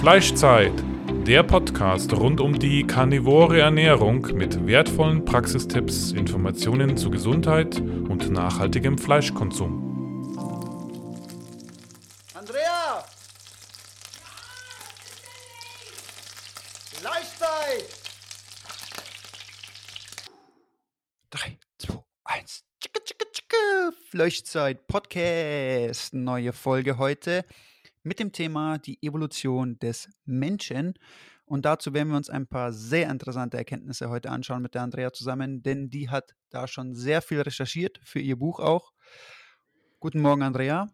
Fleischzeit, der Podcast rund um die karnivore Ernährung mit wertvollen Praxistipps, Informationen zu Gesundheit und nachhaltigem Fleischkonsum. Andrea! Fleischzeit! 3, 2, 1. Tschicke, tschicke, tschicke. Fleischzeit Podcast. Neue Folge heute mit dem Thema die Evolution des Menschen. Und dazu werden wir uns ein paar sehr interessante Erkenntnisse heute anschauen mit der Andrea zusammen, denn die hat da schon sehr viel recherchiert für ihr Buch auch. Guten Morgen, Andrea.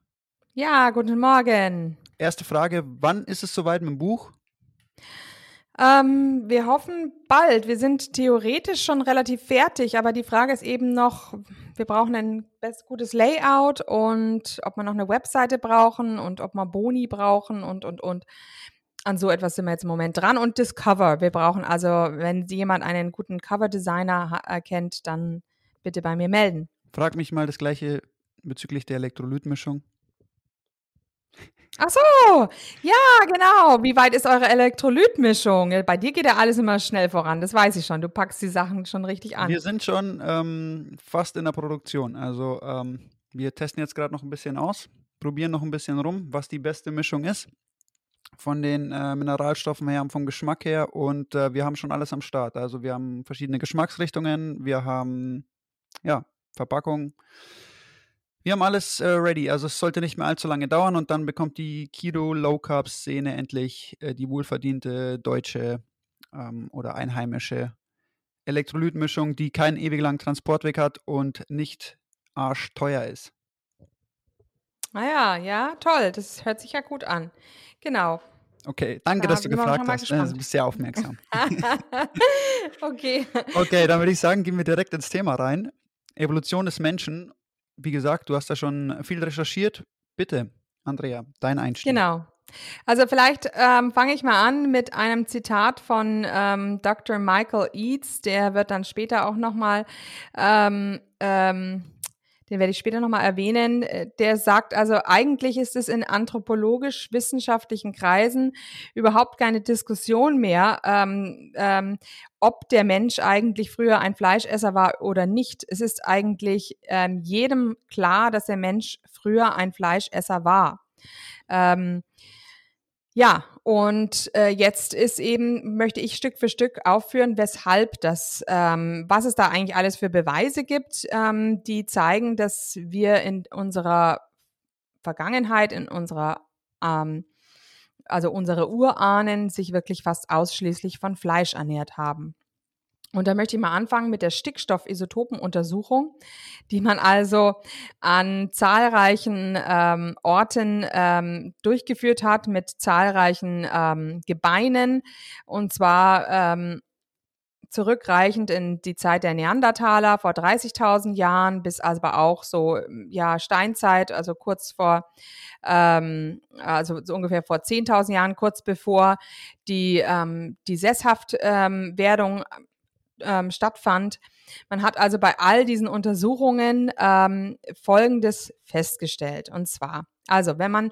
Ja, guten Morgen. Erste Frage, wann ist es soweit mit dem Buch? Ähm, wir hoffen bald. Wir sind theoretisch schon relativ fertig, aber die Frage ist eben noch, wir brauchen ein best gutes Layout und ob wir noch eine Webseite brauchen und ob wir Boni brauchen und, und, und. An so etwas sind wir jetzt im Moment dran. Und das Cover. Wir brauchen also, wenn jemand einen guten Cover-Designer erkennt, dann bitte bei mir melden. Frag mich mal das gleiche bezüglich der Elektrolytmischung. Ach so, ja, genau. Wie weit ist eure Elektrolytmischung? Bei dir geht ja alles immer schnell voran, das weiß ich schon. Du packst die Sachen schon richtig an. Wir sind schon ähm, fast in der Produktion. Also ähm, wir testen jetzt gerade noch ein bisschen aus, probieren noch ein bisschen rum, was die beste Mischung ist. Von den äh, Mineralstoffen her, vom Geschmack her und äh, wir haben schon alles am Start. Also wir haben verschiedene Geschmacksrichtungen, wir haben ja Verpackung, wir haben alles äh, ready, also es sollte nicht mehr allzu lange dauern und dann bekommt die Keto Low Carb Szene endlich äh, die wohlverdiente deutsche ähm, oder einheimische Elektrolytmischung, die keinen ewig langen Transportweg hat und nicht arschteuer ist. Ah ja, ja, toll, das hört sich ja gut an. Genau. Okay, danke, da dass du gefragt hast. Äh, du bist sehr aufmerksam. okay. Okay, dann würde ich sagen, gehen wir direkt ins Thema rein. Evolution des Menschen wie gesagt, du hast da schon viel recherchiert. Bitte, Andrea, dein Einstieg. Genau. Also vielleicht ähm, fange ich mal an mit einem Zitat von ähm, Dr. Michael Eads, der wird dann später auch nochmal ähm, ähm, den werde ich später nochmal erwähnen, äh, der sagt also, eigentlich ist es in anthropologisch-wissenschaftlichen Kreisen überhaupt keine Diskussion mehr, ähm, ähm, ob der Mensch eigentlich früher ein Fleischesser war oder nicht. Es ist eigentlich ähm, jedem klar, dass der Mensch früher ein Fleischesser war. Ähm, ja, und äh, jetzt ist eben, möchte ich Stück für Stück aufführen, weshalb das, ähm, was es da eigentlich alles für Beweise gibt, ähm, die zeigen, dass wir in unserer Vergangenheit, in unserer, ähm, also unsere Urahnen sich wirklich fast ausschließlich von Fleisch ernährt haben. Und da möchte ich mal anfangen mit der Stickstoffisotopenuntersuchung, die man also an zahlreichen ähm, Orten ähm, durchgeführt hat mit zahlreichen ähm, Gebeinen. Und zwar ähm, zurückreichend in die Zeit der Neandertaler vor 30.000 Jahren bis aber auch so ja Steinzeit, also kurz vor ähm, also so ungefähr vor 10.000 Jahren, kurz bevor die ähm, die Sesshaftwerdung ähm, ähm, stattfand. Man hat also bei all diesen Untersuchungen ähm, Folgendes festgestellt. Und zwar, also wenn man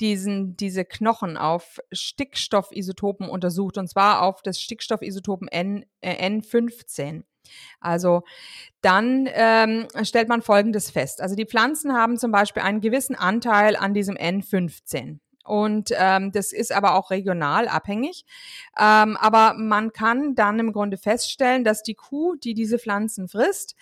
diesen, diese Knochen auf Stickstoffisotopen untersucht, und zwar auf das Stickstoffisotopen N, äh, N15, also dann ähm, stellt man Folgendes fest. Also die Pflanzen haben zum Beispiel einen gewissen Anteil an diesem N15. Und ähm, das ist aber auch regional abhängig. Ähm, aber man kann dann im Grunde feststellen, dass die Kuh, die diese Pflanzen frisst,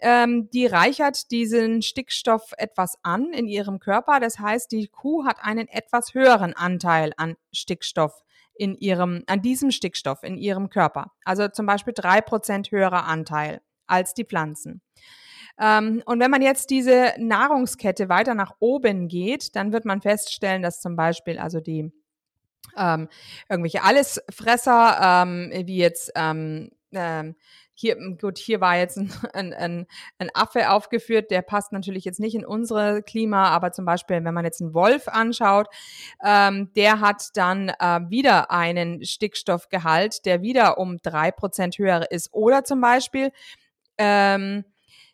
ähm, die reichert diesen Stickstoff etwas an in ihrem Körper. Das heißt, die Kuh hat einen etwas höheren Anteil an Stickstoff in ihrem, an diesem Stickstoff in ihrem Körper. Also zum Beispiel drei Prozent höherer Anteil als die Pflanzen. Ähm, und wenn man jetzt diese Nahrungskette weiter nach oben geht, dann wird man feststellen, dass zum Beispiel also die ähm, irgendwelche Allesfresser, ähm, wie jetzt ähm, ähm, hier, gut, hier war jetzt ein, ein, ein, Affe aufgeführt, der passt natürlich jetzt nicht in unsere Klima, aber zum Beispiel, wenn man jetzt einen Wolf anschaut, ähm, der hat dann äh, wieder einen Stickstoffgehalt, der wieder um drei Prozent höher ist. Oder zum Beispiel, ähm,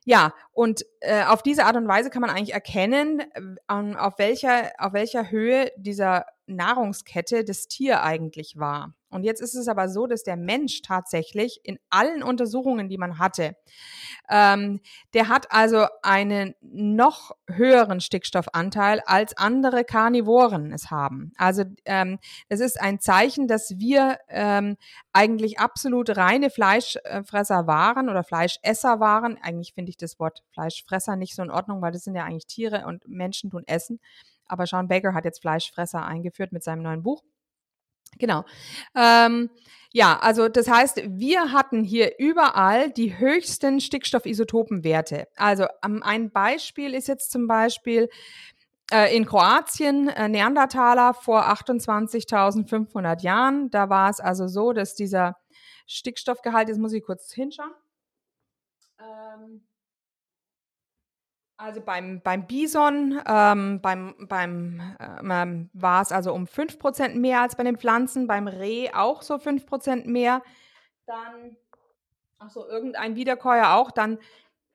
ja, und äh, auf diese Art und Weise kann man eigentlich erkennen, äh, auf welcher, auf welcher Höhe dieser Nahrungskette das Tier eigentlich war. Und jetzt ist es aber so, dass der Mensch tatsächlich in allen Untersuchungen, die man hatte, ähm, der hat also einen noch höheren Stickstoffanteil als andere Karnivoren es haben. Also ähm, das ist ein Zeichen, dass wir ähm, eigentlich absolut reine Fleischfresser waren oder Fleischesser waren. Eigentlich finde ich das Wort Fleischfresser nicht so in Ordnung, weil das sind ja eigentlich Tiere und Menschen tun Essen. Aber Sean Baker hat jetzt Fleischfresser eingeführt mit seinem neuen Buch. Genau. Ähm, ja, also das heißt, wir hatten hier überall die höchsten Stickstoffisotopenwerte. Also ähm, ein Beispiel ist jetzt zum Beispiel äh, in Kroatien äh, Neandertaler vor 28.500 Jahren. Da war es also so, dass dieser Stickstoffgehalt, jetzt muss ich kurz hinschauen. Ähm, also beim, beim Bison, ähm, beim, beim ähm, war es also um 5% mehr als bei den Pflanzen, beim Reh auch so 5% mehr. Dann, ach so, irgendein Wiederkäuer auch, dann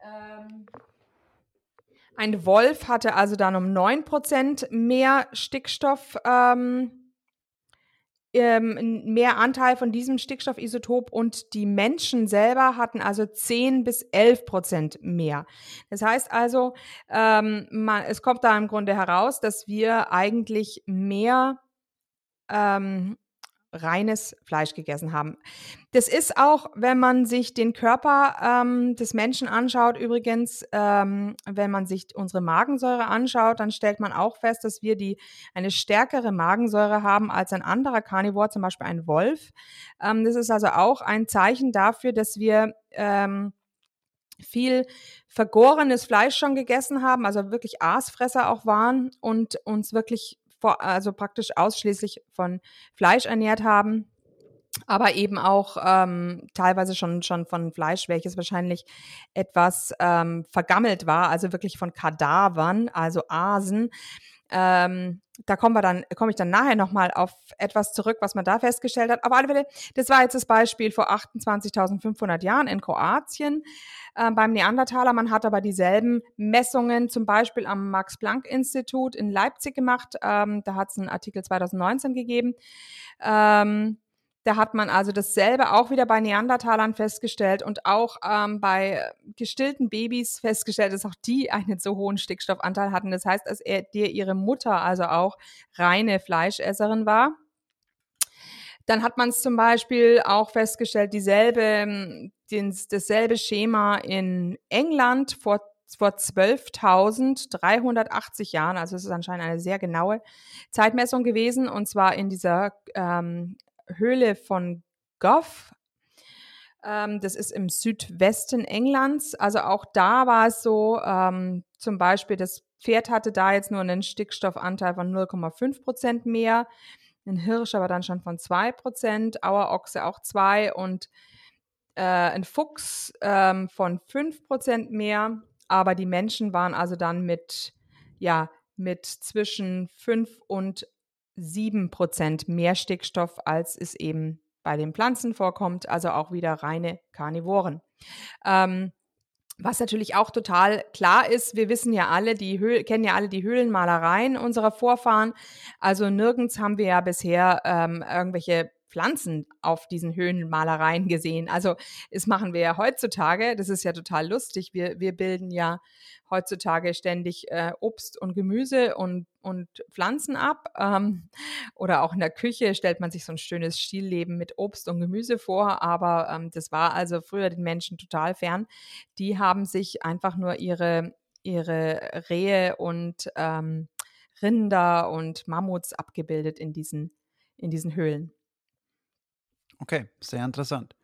ähm, ein Wolf hatte also dann um 9% mehr Stickstoff ähm, ähm, mehr Anteil von diesem Stickstoffisotop und die Menschen selber hatten also 10 bis 11 Prozent mehr. Das heißt also, ähm, man, es kommt da im Grunde heraus, dass wir eigentlich mehr ähm, reines Fleisch gegessen haben. Das ist auch, wenn man sich den Körper ähm, des Menschen anschaut, übrigens, ähm, wenn man sich unsere Magensäure anschaut, dann stellt man auch fest, dass wir die eine stärkere Magensäure haben als ein anderer Carnivore, zum Beispiel ein Wolf. Ähm, das ist also auch ein Zeichen dafür, dass wir ähm, viel vergorenes Fleisch schon gegessen haben, also wirklich Aasfresser auch waren und uns wirklich vor, also praktisch ausschließlich von Fleisch ernährt haben, aber eben auch ähm, teilweise schon, schon von Fleisch, welches wahrscheinlich etwas ähm, vergammelt war, also wirklich von Kadavern, also Asen. Ähm, da kommen wir dann, komme ich dann nachher nochmal auf etwas zurück, was man da festgestellt hat. Aber alle Fälle, das war jetzt das Beispiel vor 28.500 Jahren in Kroatien äh, beim Neandertaler. Man hat aber dieselben Messungen zum Beispiel am Max-Planck-Institut in Leipzig gemacht. Ähm, da hat es einen Artikel 2019 gegeben. Ähm, da hat man also dasselbe auch wieder bei Neandertalern festgestellt und auch ähm, bei gestillten Babys festgestellt, dass auch die einen so hohen Stickstoffanteil hatten. Das heißt, dass er, dir ihre Mutter also auch reine Fleischesserin war. Dann hat man es zum Beispiel auch festgestellt, dieselbe, ähm, den, dasselbe Schema in England vor vor 12.380 Jahren, also es ist anscheinend eine sehr genaue Zeitmessung gewesen, und zwar in dieser ähm, Höhle von Goff. Ähm, das ist im Südwesten Englands. Also auch da war es so, ähm, zum Beispiel das Pferd hatte da jetzt nur einen Stickstoffanteil von 0,5 Prozent mehr, ein Hirsch aber dann schon von 2 Prozent, Auerochse auch 2 und äh, ein Fuchs ähm, von 5 Prozent mehr. Aber die Menschen waren also dann mit, ja, mit zwischen 5 und 7% mehr Stickstoff, als es eben bei den Pflanzen vorkommt, also auch wieder reine Karnivoren. Ähm, was natürlich auch total klar ist, wir wissen ja alle, die Höhl, kennen ja alle die Höhlenmalereien unserer Vorfahren. Also nirgends haben wir ja bisher ähm, irgendwelche Pflanzen auf diesen Höhenmalereien gesehen. Also das machen wir ja heutzutage. Das ist ja total lustig. Wir, wir bilden ja heutzutage ständig äh, Obst und Gemüse und, und Pflanzen ab. Ähm, oder auch in der Küche stellt man sich so ein schönes Stillleben mit Obst und Gemüse vor. Aber ähm, das war also früher den Menschen total fern. Die haben sich einfach nur ihre, ihre Rehe und ähm, Rinder und Mammuts abgebildet in diesen, in diesen Höhlen. Okay, sehr interessant.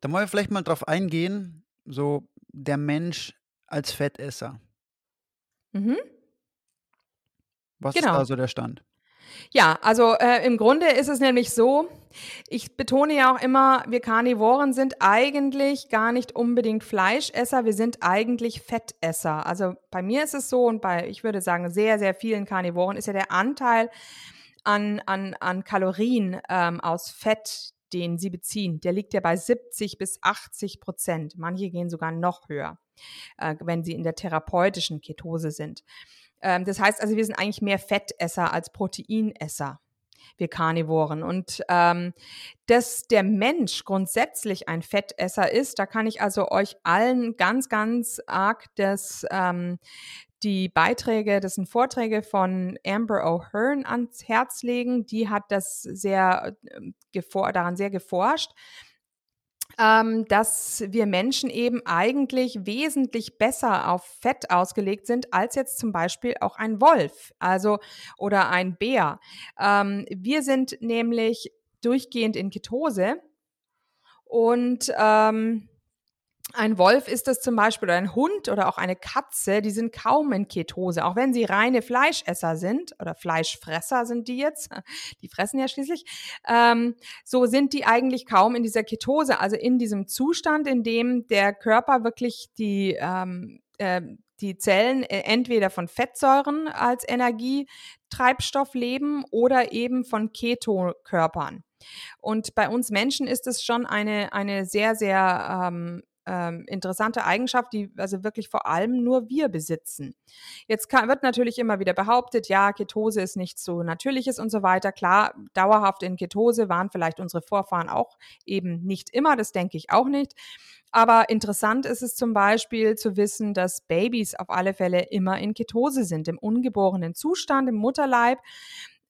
Da wollen wir vielleicht mal drauf eingehen, so der Mensch als Fettesser. Mhm. Was genau. ist da so der Stand? Ja, also äh, im Grunde ist es nämlich so, ich betone ja auch immer, wir Karnivoren sind eigentlich gar nicht unbedingt Fleischesser, wir sind eigentlich Fettesser. Also bei mir ist es so und bei, ich würde sagen, sehr, sehr vielen Karnivoren ist ja der Anteil an, an, an Kalorien ähm, aus Fett, den sie beziehen, der liegt ja bei 70 bis 80 Prozent. Manche gehen sogar noch höher. äh, wenn sie in der therapeutischen Ketose sind. Ähm, das heißt also, wir sind eigentlich mehr Fettesser als Proteinesser wir Karnivoren. Und ähm, dass der Mensch grundsätzlich ein Fettesser ist, da kann ich also euch allen ganz, ganz arg das, ähm, die Beiträge, das sind Vorträge von Amber O'Hearn ans Herz legen. Die hat das sehr äh, daran sehr geforscht ähm, dass wir Menschen eben eigentlich wesentlich besser auf Fett ausgelegt sind als jetzt zum Beispiel auch ein Wolf, also oder ein Bär. Ähm, wir sind nämlich durchgehend in Ketose und ähm, ein Wolf ist das zum Beispiel oder ein Hund oder auch eine Katze, die sind kaum in Ketose, auch wenn sie reine Fleischesser sind oder Fleischfresser sind die jetzt, die fressen ja schließlich, ähm, so sind die eigentlich kaum in dieser Ketose, also in diesem Zustand, in dem der Körper wirklich die, ähm, äh, die Zellen äh, entweder von Fettsäuren als Energietreibstoff leben oder eben von Ketokörpern. Und bei uns Menschen ist es schon eine, eine sehr, sehr ähm, ähm, interessante Eigenschaft, die also wirklich vor allem nur wir besitzen. Jetzt kann, wird natürlich immer wieder behauptet, ja, Ketose ist nichts so Natürliches und so weiter. Klar, dauerhaft in Ketose waren vielleicht unsere Vorfahren auch eben nicht immer, das denke ich auch nicht. Aber interessant ist es zum Beispiel zu wissen, dass Babys auf alle Fälle immer in Ketose sind, im ungeborenen Zustand, im Mutterleib.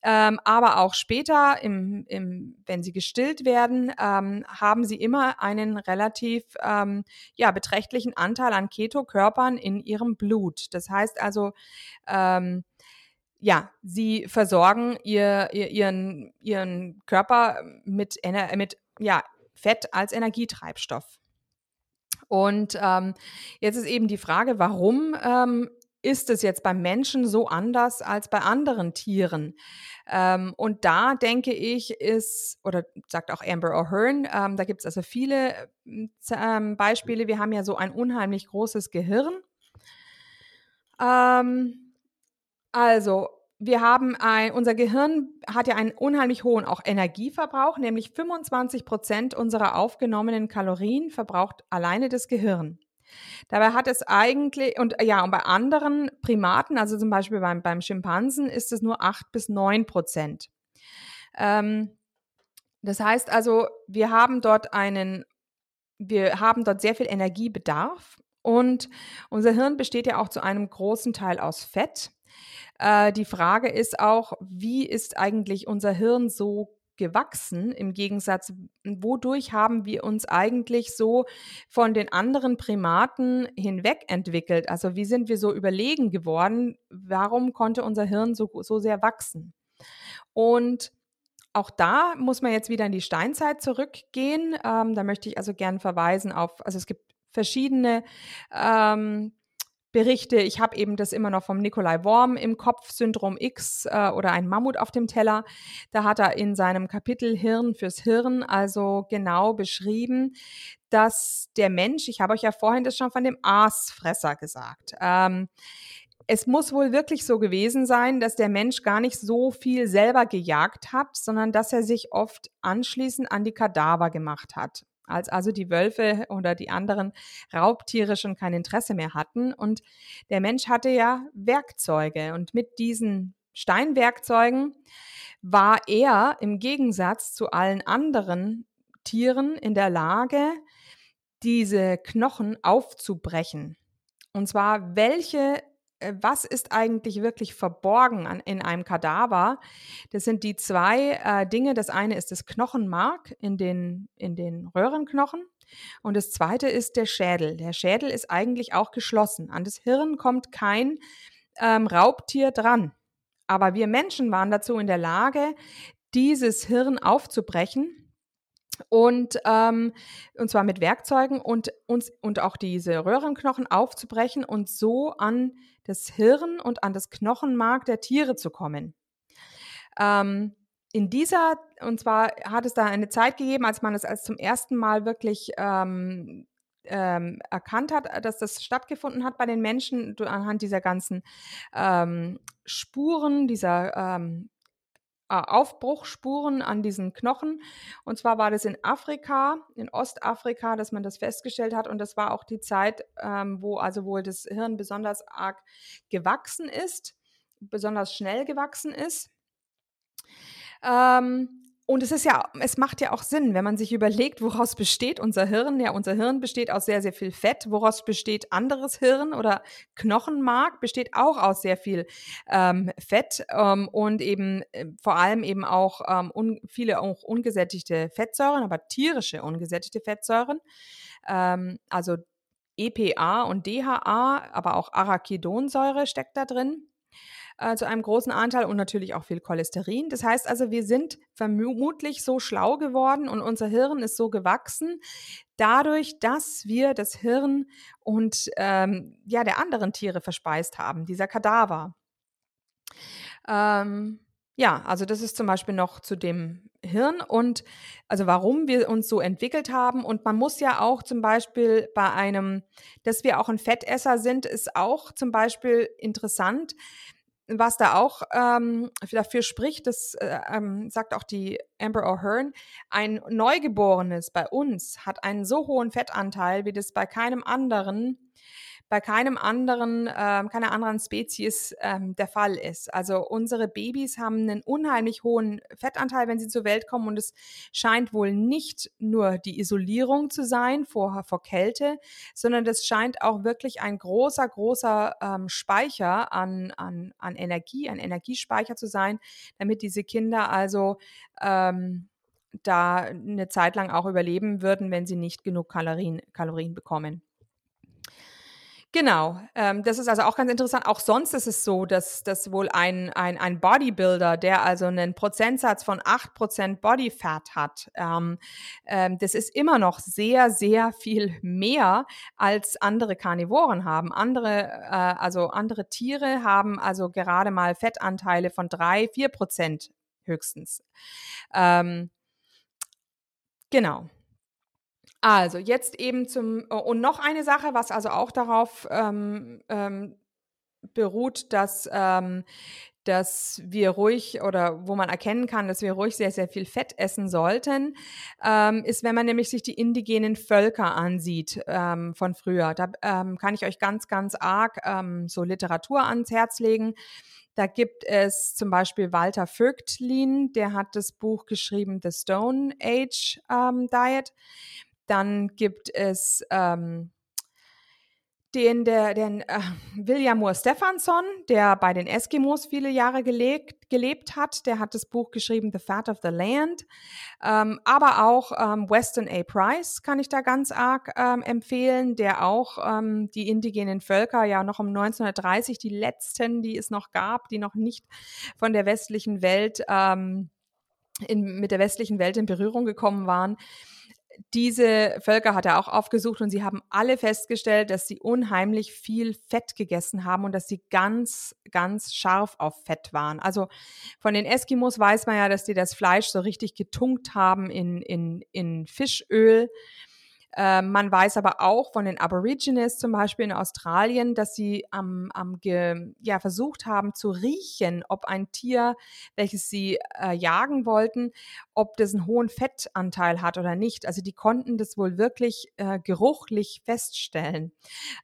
Ähm, aber auch später, im, im, wenn sie gestillt werden, ähm, haben sie immer einen relativ ähm, ja, beträchtlichen Anteil an Ketokörpern in ihrem Blut. Das heißt also, ähm, ja, sie versorgen ihr, ihr, ihren, ihren Körper mit, mit ja, Fett als Energietreibstoff. Und ähm, jetzt ist eben die Frage, warum ähm, ist es jetzt beim Menschen so anders als bei anderen Tieren? Ähm, und da denke ich, ist, oder sagt auch Amber O'Hearn, ähm, da gibt es also viele ähm, Beispiele. Wir haben ja so ein unheimlich großes Gehirn. Ähm, also, wir haben ein, unser Gehirn hat ja einen unheimlich hohen auch Energieverbrauch, nämlich 25 Prozent unserer aufgenommenen Kalorien verbraucht alleine das Gehirn. Dabei hat es eigentlich, und ja, und bei anderen Primaten, also zum Beispiel beim, beim Schimpansen, ist es nur 8 bis 9 Prozent. Ähm, das heißt also, wir haben dort einen, wir haben dort sehr viel Energiebedarf und unser Hirn besteht ja auch zu einem großen Teil aus Fett. Äh, die Frage ist auch, wie ist eigentlich unser Hirn so gewachsen. Im Gegensatz, wodurch haben wir uns eigentlich so von den anderen Primaten hinweg entwickelt? Also wie sind wir so überlegen geworden? Warum konnte unser Hirn so, so sehr wachsen? Und auch da muss man jetzt wieder in die Steinzeit zurückgehen. Ähm, da möchte ich also gern verweisen auf, also es gibt verschiedene ähm, Berichte. Ich habe eben das immer noch vom Nikolai Worm im Kopf, Syndrom X äh, oder ein Mammut auf dem Teller. Da hat er in seinem Kapitel Hirn fürs Hirn also genau beschrieben, dass der Mensch, ich habe euch ja vorhin das schon von dem Aasfresser gesagt, ähm, es muss wohl wirklich so gewesen sein, dass der Mensch gar nicht so viel selber gejagt hat, sondern dass er sich oft anschließend an die Kadaver gemacht hat als also die Wölfe oder die anderen Raubtiere schon kein Interesse mehr hatten. Und der Mensch hatte ja Werkzeuge und mit diesen Steinwerkzeugen war er im Gegensatz zu allen anderen Tieren in der Lage, diese Knochen aufzubrechen. Und zwar, welche was ist eigentlich wirklich verborgen an, in einem Kadaver? Das sind die zwei äh, Dinge. Das eine ist das Knochenmark in den, in den Röhrenknochen. Und das zweite ist der Schädel. Der Schädel ist eigentlich auch geschlossen. An das Hirn kommt kein ähm, Raubtier dran. Aber wir Menschen waren dazu in der Lage, dieses Hirn aufzubrechen und, ähm, und zwar mit Werkzeugen und, uns, und auch diese Röhrenknochen aufzubrechen und so an das Hirn und an das Knochenmark der Tiere zu kommen. Ähm, in dieser, und zwar hat es da eine Zeit gegeben, als man es als zum ersten Mal wirklich ähm, ähm, erkannt hat, dass das stattgefunden hat bei den Menschen anhand dieser ganzen ähm, Spuren, dieser ähm, Aufbruchspuren an diesen Knochen. Und zwar war das in Afrika, in Ostafrika, dass man das festgestellt hat. Und das war auch die Zeit, ähm, wo also wohl das Hirn besonders arg gewachsen ist, besonders schnell gewachsen ist. Ähm, und es ist ja, es macht ja auch Sinn, wenn man sich überlegt, woraus besteht unser Hirn. Ja, unser Hirn besteht aus sehr, sehr viel Fett. Woraus besteht anderes Hirn oder Knochenmark besteht auch aus sehr viel ähm, Fett ähm, und eben äh, vor allem eben auch ähm, un, viele auch ungesättigte Fettsäuren, aber tierische ungesättigte Fettsäuren. Ähm, also EPA und DHA, aber auch Arachidonsäure steckt da drin äh, zu einem großen Anteil und natürlich auch viel Cholesterin. Das heißt also, wir sind vermutlich so schlau geworden und unser Hirn ist so gewachsen, dadurch, dass wir das Hirn und ähm, ja der anderen Tiere verspeist haben, dieser Kadaver. Ähm, ja, also das ist zum Beispiel noch zu dem Hirn und also warum wir uns so entwickelt haben. Und man muss ja auch zum Beispiel bei einem, dass wir auch ein Fettesser sind, ist auch zum Beispiel interessant was da auch ähm, dafür spricht, das äh, ähm, sagt auch die Amber O'Hearn, ein Neugeborenes bei uns hat einen so hohen Fettanteil, wie das bei keinem anderen bei keinem anderen, ähm, keiner anderen Spezies ähm, der Fall ist. Also unsere Babys haben einen unheimlich hohen Fettanteil, wenn sie zur Welt kommen und es scheint wohl nicht nur die Isolierung zu sein vor, vor Kälte, sondern das scheint auch wirklich ein großer, großer ähm, Speicher an, an, an Energie, ein Energiespeicher zu sein, damit diese Kinder also ähm, da eine Zeit lang auch überleben würden, wenn sie nicht genug Kalorien, Kalorien bekommen. Genau, ähm, das ist also auch ganz interessant. Auch sonst ist es so, dass, dass wohl ein, ein, ein Bodybuilder, der also einen Prozentsatz von 8% Bodyfat hat, ähm, ähm, das ist immer noch sehr, sehr viel mehr als andere Karnivoren haben. Andere, äh, also andere Tiere haben also gerade mal Fettanteile von 3, 4% höchstens. Ähm, genau. Also jetzt eben zum, äh, und noch eine Sache, was also auch darauf ähm, ähm, beruht, dass, ähm, dass wir ruhig oder wo man erkennen kann, dass wir ruhig sehr, sehr viel Fett essen sollten, ähm, ist, wenn man nämlich sich die indigenen Völker ansieht ähm, von früher. Da ähm, kann ich euch ganz, ganz arg ähm, so Literatur ans Herz legen. Da gibt es zum Beispiel Walter Vögtlin, der hat das Buch geschrieben, The Stone Age ähm, Diet. Dann gibt es ähm, den, der, den äh, William Moore Stephenson, der bei den Eskimos viele Jahre gelebt, gelebt hat. Der hat das Buch geschrieben, The Fat of the Land. Ähm, aber auch ähm, Weston A. Price kann ich da ganz arg ähm, empfehlen, der auch ähm, die indigenen Völker ja noch um 1930, die letzten, die es noch gab, die noch nicht von der westlichen Welt ähm, in, mit der westlichen Welt in Berührung gekommen waren, diese Völker hat er auch aufgesucht und sie haben alle festgestellt, dass sie unheimlich viel Fett gegessen haben und dass sie ganz, ganz scharf auf Fett waren. Also von den Eskimos weiß man ja, dass die das Fleisch so richtig getunkt haben in, in, in Fischöl. Ähm, man weiß aber auch von den Aborigines zum Beispiel in Australien, dass sie am, am ge, ja, versucht haben zu riechen, ob ein Tier, welches sie äh, jagen wollten, ob das einen hohen Fettanteil hat oder nicht. Also die konnten das wohl wirklich äh, geruchlich feststellen.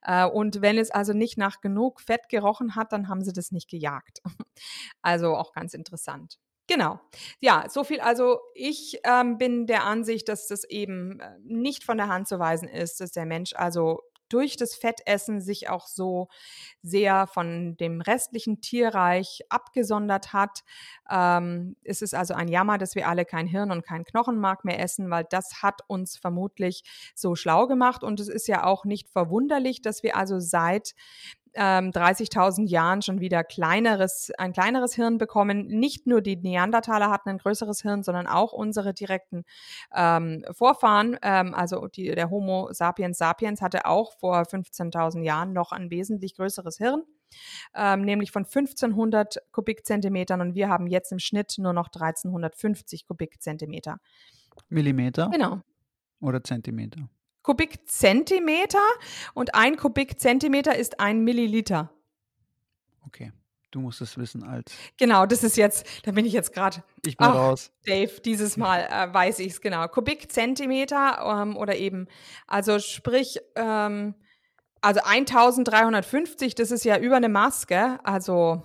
Äh, und wenn es also nicht nach genug Fett gerochen hat, dann haben sie das nicht gejagt. Also auch ganz interessant. Genau. Ja, so viel. Also ich ähm, bin der Ansicht, dass das eben äh, nicht von der Hand zu weisen ist, dass der Mensch also durch das Fettessen sich auch so sehr von dem restlichen Tierreich abgesondert hat. Ähm, es ist also ein Jammer, dass wir alle kein Hirn und kein Knochenmark mehr essen, weil das hat uns vermutlich so schlau gemacht. Und es ist ja auch nicht verwunderlich, dass wir also seit ähm, 30.000 Jahren schon wieder kleineres, ein kleineres Hirn bekommen. Nicht nur die Neandertaler hatten ein größeres Hirn, sondern auch unsere direkten ähm, Vorfahren. Ähm, also die, der Homo sapiens sapiens hatte auch vor 15.000 Jahren noch ein wesentlich größeres Hirn. Ähm, nämlich von 1500 Kubikzentimetern und wir haben jetzt im Schnitt nur noch 1350 Kubikzentimeter. Millimeter? Genau. Oder Zentimeter? Kubikzentimeter und ein Kubikzentimeter ist ein Milliliter. Okay. Du musst es wissen als. Genau, das ist jetzt, da bin ich jetzt gerade. Ich bin raus. Dave, dieses Mal äh, weiß ich es genau. Kubikzentimeter ähm, oder eben, also sprich, ähm, also 1350, das ist ja über eine Maske. Also,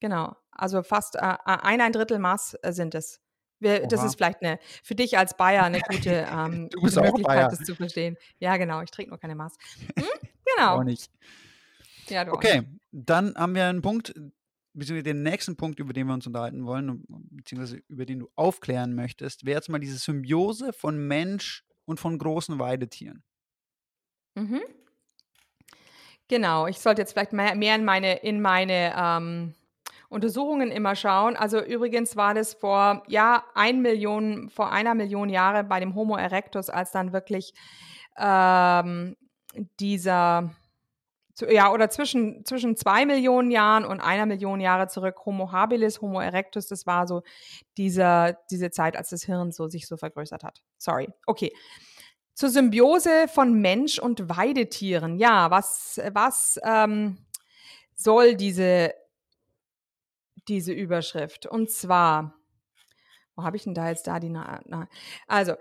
genau, also fast äh, ein, ein Drittel Maß äh, sind es. Wir, das ist vielleicht eine, für dich als Bayer eine gute, ähm, Möglichkeit, das zu verstehen. Ja, genau, ich trinke nur keine Maß. Hm? Genau. Auch nicht. Ja, du okay, auch. dann haben wir einen Punkt, beziehungsweise den nächsten Punkt, über den wir uns unterhalten wollen, beziehungsweise über den du aufklären möchtest, wäre jetzt mal diese Symbiose von Mensch und von großen Weidetieren. Mhm. Genau, ich sollte jetzt vielleicht mehr, mehr in meine, in meine ähm, Untersuchungen immer schauen. Also übrigens war das vor ja ein Million, vor einer Million Jahre bei dem Homo erectus, als dann wirklich ähm, dieser ja, oder zwischen, zwischen zwei Millionen Jahren und einer Million Jahre zurück, Homo habilis, Homo erectus, das war so diese, diese Zeit, als das Hirn so sich so vergrößert hat. Sorry. Okay. Zur Symbiose von Mensch und Weidetieren. Ja, was, was ähm, soll diese, diese Überschrift? Und zwar, wo habe ich denn da jetzt da die? Na, na, also,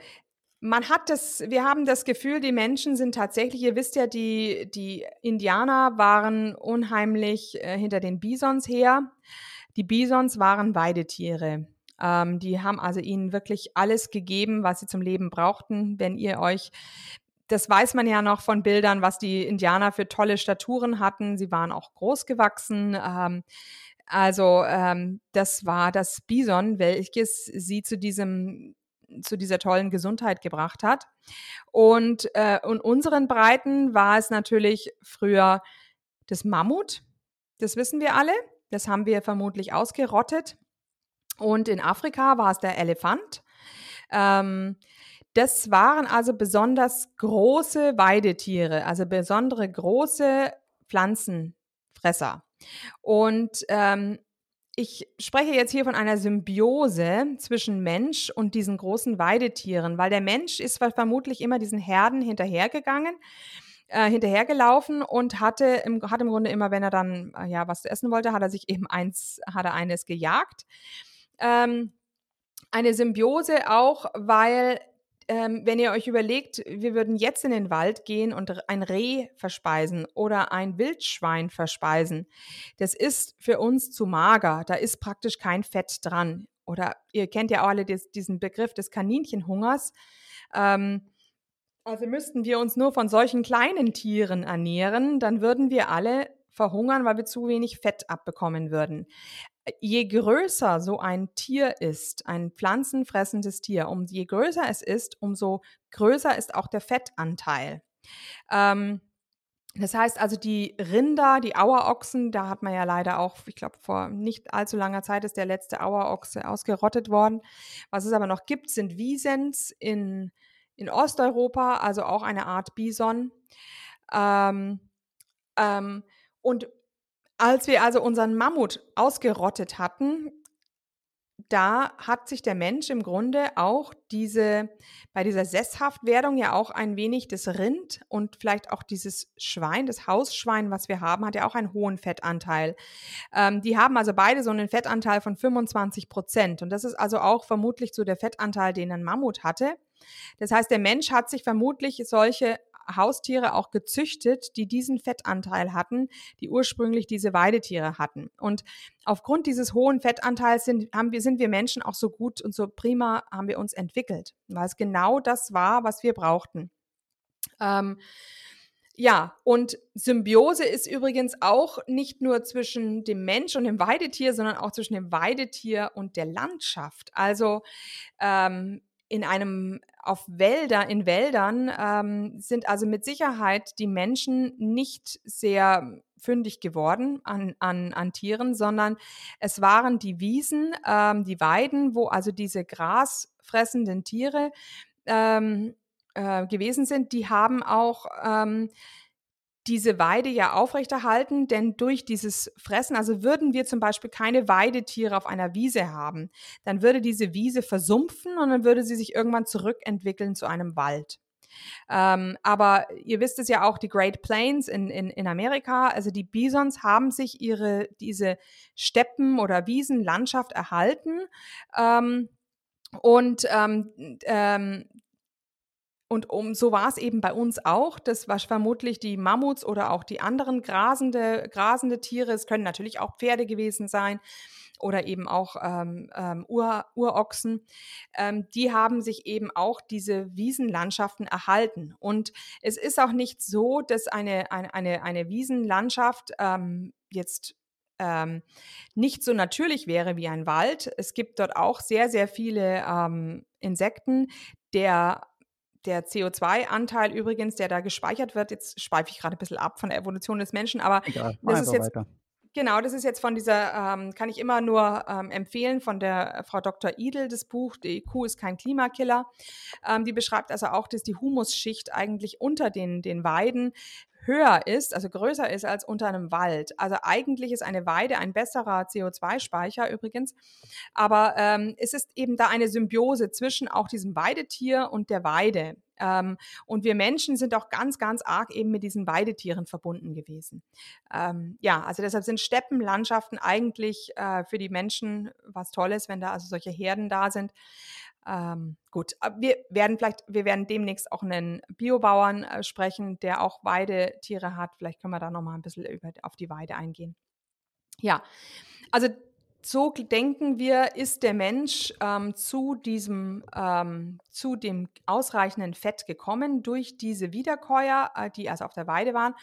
man hat das, wir haben das Gefühl, die Menschen sind tatsächlich, ihr wisst ja, die, die Indianer waren unheimlich äh, hinter den Bisons her. Die Bisons waren Weidetiere. Ähm, die haben also ihnen wirklich alles gegeben, was sie zum Leben brauchten. Wenn ihr euch, das weiß man ja noch von Bildern, was die Indianer für tolle Staturen hatten. Sie waren auch groß gewachsen. Ähm, also ähm, das war das Bison, welches sie zu diesem zu dieser tollen Gesundheit gebracht hat. Und äh, in unseren Breiten war es natürlich früher das Mammut. Das wissen wir alle. Das haben wir vermutlich ausgerottet. Und in Afrika war es der Elefant. Ähm, das waren also besonders große Weidetiere, also besondere große Pflanzenfresser. Und ähm, ich spreche jetzt hier von einer Symbiose zwischen Mensch und diesen großen Weidetieren, weil der Mensch ist vermutlich immer diesen Herden hinterhergegangen, äh, hinterhergelaufen und hatte im, hat im Grunde immer, wenn er dann äh, ja was essen wollte, hat er sich eben eins, hat er eines gejagt. Ähm, eine Symbiose auch, weil ähm, wenn ihr euch überlegt, wir würden jetzt in den Wald gehen und ein Reh verspeisen oder ein Wildschwein verspeisen, das ist für uns zu mager. Da ist praktisch kein Fett dran. Oder ihr kennt ja auch alle des, diesen Begriff des Kaninchenhungers. Ähm, also müssten wir uns nur von solchen kleinen Tieren ernähren, dann würden wir alle verhungern, weil wir zu wenig Fett abbekommen würden je größer so ein Tier ist, ein pflanzenfressendes Tier, um je größer es ist, umso größer ist auch der Fettanteil. Ähm, das heißt also, die Rinder, die Auerochsen, da hat man ja leider auch, ich glaube, vor nicht allzu langer Zeit ist der letzte Auerochse ausgerottet worden. Was es aber noch gibt, sind Wiesens in, in Osteuropa, also auch eine Art Bison. Ähm, ähm, und als wir also unseren Mammut ausgerottet hatten, da hat sich der Mensch im Grunde auch diese, bei dieser Sesshaftwerdung ja auch ein wenig das Rind und vielleicht auch dieses Schwein, das Hausschwein, was wir haben, hat ja auch einen hohen Fettanteil. Ähm, die haben also beide so einen Fettanteil von 25 Prozent. Und das ist also auch vermutlich so der Fettanteil, den ein Mammut hatte. Das heißt, der Mensch hat sich vermutlich solche Haustiere auch gezüchtet, die diesen Fettanteil hatten, die ursprünglich diese Weidetiere hatten. Und aufgrund dieses hohen Fettanteils sind, haben wir, sind wir Menschen auch so gut und so prima haben wir uns entwickelt, weil es genau das war, was wir brauchten. Ähm, ja, und Symbiose ist übrigens auch nicht nur zwischen dem Mensch und dem Weidetier, sondern auch zwischen dem Weidetier und der Landschaft. Also ähm, in einem auf Wälder, in Wäldern ähm, sind also mit Sicherheit die Menschen nicht sehr fündig geworden an, an, an Tieren, sondern es waren die Wiesen, ähm, die Weiden, wo also diese grasfressenden Tiere ähm, äh, gewesen sind, die haben auch ähm, diese Weide ja aufrechterhalten, denn durch dieses Fressen, also würden wir zum Beispiel keine Weidetiere auf einer Wiese haben, dann würde diese Wiese versumpfen und dann würde sie sich irgendwann zurückentwickeln zu einem Wald. Ähm, aber ihr wisst es ja auch, die Great Plains in, in, in Amerika, also die Bisons haben sich ihre, diese Steppen- oder Wiesenlandschaft erhalten. Ähm, und ähm, ähm, und um, so war es eben bei uns auch. Das war vermutlich die Mammuts oder auch die anderen grasende, grasende Tiere. Es können natürlich auch Pferde gewesen sein oder eben auch ähm, ähm, Ur, Urochsen, ähm, die haben sich eben auch diese Wiesenlandschaften erhalten. Und es ist auch nicht so, dass eine, eine, eine, eine Wiesenlandschaft ähm, jetzt ähm, nicht so natürlich wäre wie ein Wald. Es gibt dort auch sehr, sehr viele ähm, Insekten. Der der CO2-Anteil übrigens, der da gespeichert wird, jetzt schweife ich gerade ein bisschen ab von der Evolution des Menschen, aber Egal, das ist jetzt weiter. Genau, das ist jetzt von dieser, ähm, kann ich immer nur ähm, empfehlen, von der äh, Frau Dr. Idel, das Buch, die Kuh ist kein Klimakiller. Ähm, die beschreibt also auch, dass die Humusschicht eigentlich unter den, den Weiden höher ist, also größer ist als unter einem Wald. Also eigentlich ist eine Weide ein besserer CO2-Speicher übrigens, aber ähm, es ist eben da eine Symbiose zwischen auch diesem Weidetier und der Weide. Ähm, und wir Menschen sind auch ganz, ganz arg eben mit diesen Weidetieren verbunden gewesen. Ähm, ja, also deshalb sind Steppenlandschaften eigentlich äh, für die Menschen was Tolles, wenn da also solche Herden da sind. Ähm, gut, wir werden vielleicht, wir werden demnächst auch einen Biobauern äh, sprechen, der auch Weidetiere hat. Vielleicht können wir da nochmal ein bisschen über, auf die Weide eingehen. Ja, also so denken wir, ist der Mensch ähm, zu diesem, ähm, zu dem ausreichenden Fett gekommen durch diese Wiederkäuer, äh, die also auf der Weide waren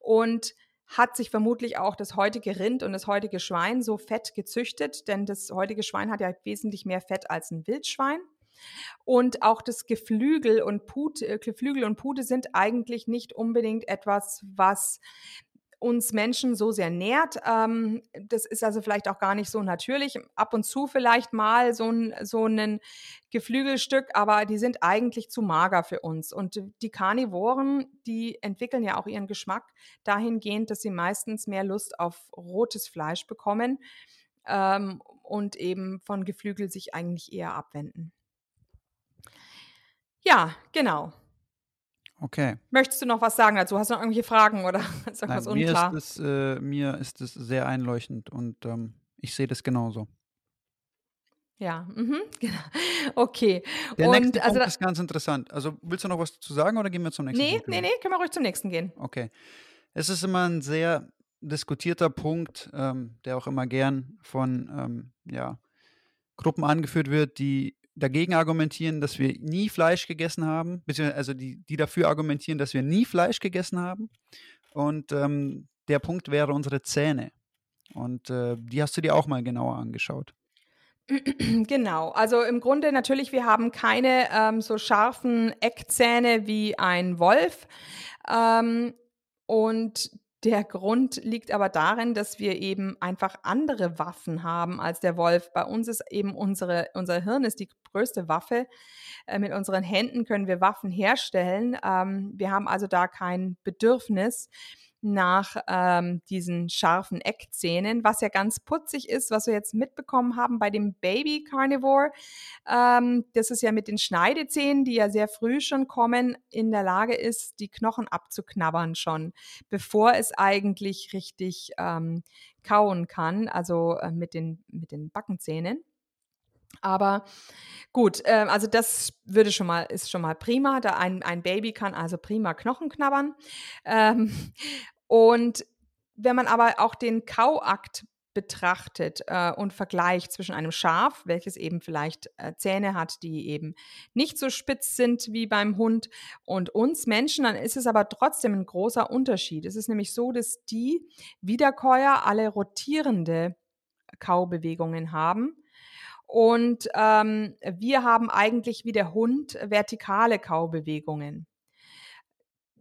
und hat sich vermutlich auch das heutige Rind und das heutige Schwein so fett gezüchtet, denn das heutige Schwein hat ja wesentlich mehr Fett als ein Wildschwein. Und auch das Geflügel und Pute, äh, Geflügel und Pute sind eigentlich nicht unbedingt etwas, was uns Menschen so sehr nährt. Ähm, das ist also vielleicht auch gar nicht so natürlich. Ab und zu vielleicht mal so ein, so ein Geflügelstück, aber die sind eigentlich zu mager für uns. Und die Karnivoren, die entwickeln ja auch ihren Geschmack dahingehend, dass sie meistens mehr Lust auf rotes Fleisch bekommen ähm, und eben von Geflügel sich eigentlich eher abwenden. Ja, genau. Okay. Möchtest du noch was sagen dazu? Hast du noch irgendwelche Fragen oder ist irgendwas Nein, mir unklar? Ist es, äh, mir ist es sehr einleuchtend und ähm, ich sehe das genauso. Ja, mhm, genau. Okay. Der und nächste also Punkt ist ganz interessant. Also willst du noch was dazu sagen oder gehen wir zum nächsten nee, Punkt? Nee, nee, nee, können wir ruhig zum nächsten gehen. Okay. Es ist immer ein sehr diskutierter Punkt, ähm, der auch immer gern von ähm, ja, Gruppen angeführt wird, die dagegen argumentieren, dass wir nie Fleisch gegessen haben, beziehungsweise also die, die dafür argumentieren, dass wir nie Fleisch gegessen haben. Und ähm, der Punkt wäre unsere Zähne. Und äh, die hast du dir auch mal genauer angeschaut. Genau, also im Grunde natürlich, wir haben keine ähm, so scharfen Eckzähne wie ein Wolf. Ähm, und der Grund liegt aber darin, dass wir eben einfach andere Waffen haben als der Wolf. Bei uns ist eben unsere, unser Hirn ist die größte Waffe. Äh, mit unseren Händen können wir Waffen herstellen. Ähm, wir haben also da kein Bedürfnis nach ähm, diesen scharfen Eckzähnen, was ja ganz putzig ist, was wir jetzt mitbekommen haben bei dem Baby Carnivore. Ähm, das ist ja mit den Schneidezähnen, die ja sehr früh schon kommen, in der Lage ist, die Knochen abzuknabbern schon, bevor es eigentlich richtig ähm, kauen kann, also äh, mit, den, mit den Backenzähnen. Aber gut, äh, also das würde schon mal, ist schon mal prima. Da ein, ein Baby kann also prima Knochen knabbern. Ähm, und wenn man aber auch den Kauakt betrachtet äh, und vergleicht zwischen einem Schaf, welches eben vielleicht äh, Zähne hat, die eben nicht so spitz sind wie beim Hund, und uns Menschen, dann ist es aber trotzdem ein großer Unterschied. Es ist nämlich so, dass die Wiederkäuer alle rotierende Kaubewegungen haben. Und ähm, wir haben eigentlich wie der Hund vertikale Kaubewegungen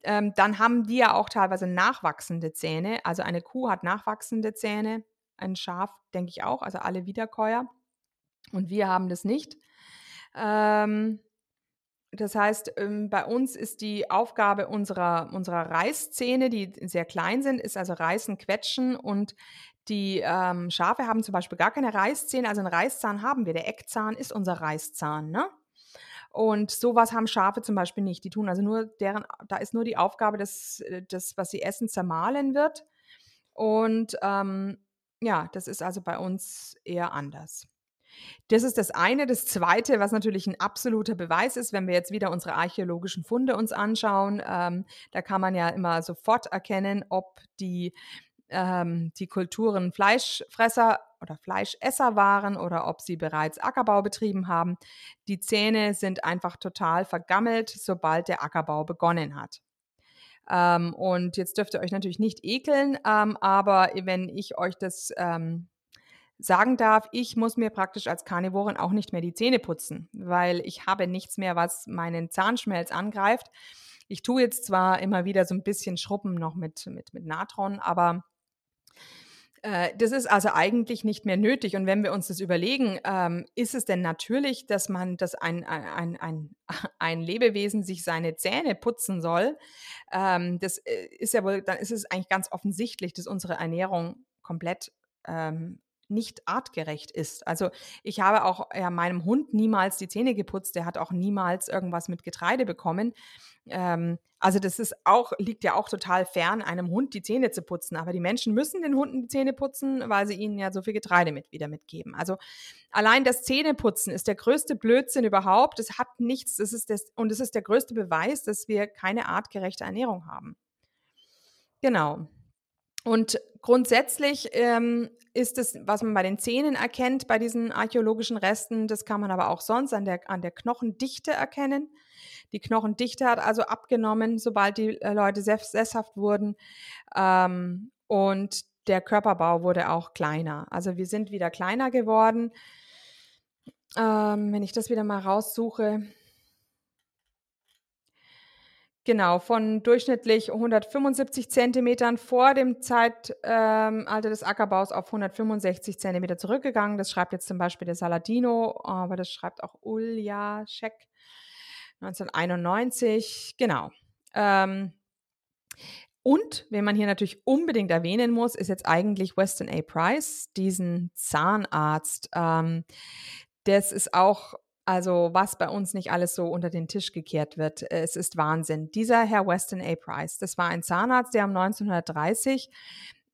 ähm, dann haben die ja auch teilweise nachwachsende Zähne. Also eine Kuh hat nachwachsende Zähne, ein Schaf denke ich auch, also alle Wiederkäuer. Und wir haben das nicht. Ähm, das heißt, ähm, bei uns ist die Aufgabe unserer, unserer Reißzähne, die sehr klein sind, ist also Reißen, Quetschen und die ähm, Schafe haben zum Beispiel gar keine Reißzähne, also einen Reißzahn haben wir. Der Eckzahn ist unser Reißzahn. Ne? Und sowas haben Schafe zum Beispiel nicht. Die tun also nur deren, da ist nur die Aufgabe, dass das, was sie essen, zermahlen wird. Und ähm, ja, das ist also bei uns eher anders. Das ist das eine. Das zweite, was natürlich ein absoluter Beweis ist, wenn wir jetzt wieder unsere archäologischen Funde uns anschauen, ähm, da kann man ja immer sofort erkennen, ob die, ähm, die Kulturen Fleischfresser oder Fleischesser waren oder ob sie bereits Ackerbau betrieben haben. Die Zähne sind einfach total vergammelt, sobald der Ackerbau begonnen hat. Ähm, und jetzt dürft ihr euch natürlich nicht ekeln, ähm, aber wenn ich euch das ähm, sagen darf, ich muss mir praktisch als Karnivorin auch nicht mehr die Zähne putzen, weil ich habe nichts mehr, was meinen Zahnschmelz angreift. Ich tue jetzt zwar immer wieder so ein bisschen Schruppen noch mit, mit, mit Natron, aber äh, das ist also eigentlich nicht mehr nötig. Und wenn wir uns das überlegen, ähm, ist es denn natürlich, dass man, dass ein, ein, ein, ein Lebewesen sich seine Zähne putzen soll? Ähm, das äh, ist ja wohl, dann ist es eigentlich ganz offensichtlich, dass unsere Ernährung komplett ähm, nicht artgerecht ist. Also ich habe auch ja, meinem Hund niemals die Zähne geputzt, der hat auch niemals irgendwas mit Getreide bekommen. Ähm, also das ist auch, liegt ja auch total fern, einem Hund die Zähne zu putzen. Aber die Menschen müssen den Hunden die Zähne putzen, weil sie ihnen ja so viel Getreide mit wieder mitgeben. Also allein das Zähneputzen ist der größte Blödsinn überhaupt. Es hat nichts, das ist das, und es ist der größte Beweis, dass wir keine artgerechte Ernährung haben. Genau. Und grundsätzlich ähm, ist es, was man bei den Zähnen erkennt, bei diesen archäologischen Resten, das kann man aber auch sonst an der, an der Knochendichte erkennen. Die Knochendichte hat also abgenommen, sobald die äh, Leute sesshaft wurden. Ähm, und der Körperbau wurde auch kleiner. Also wir sind wieder kleiner geworden. Ähm, wenn ich das wieder mal raussuche, Genau, von durchschnittlich 175 Zentimetern vor dem Zeitalter ähm, des Ackerbaus auf 165 Zentimeter zurückgegangen. Das schreibt jetzt zum Beispiel der Saladino, aber das schreibt auch Uljacek 1991. Genau. Ähm, und, wenn man hier natürlich unbedingt erwähnen muss, ist jetzt eigentlich Weston A. Price, diesen Zahnarzt. Ähm, das ist auch also was bei uns nicht alles so unter den Tisch gekehrt wird, äh, es ist Wahnsinn. Dieser Herr Weston A. Price, das war ein Zahnarzt, der um 1930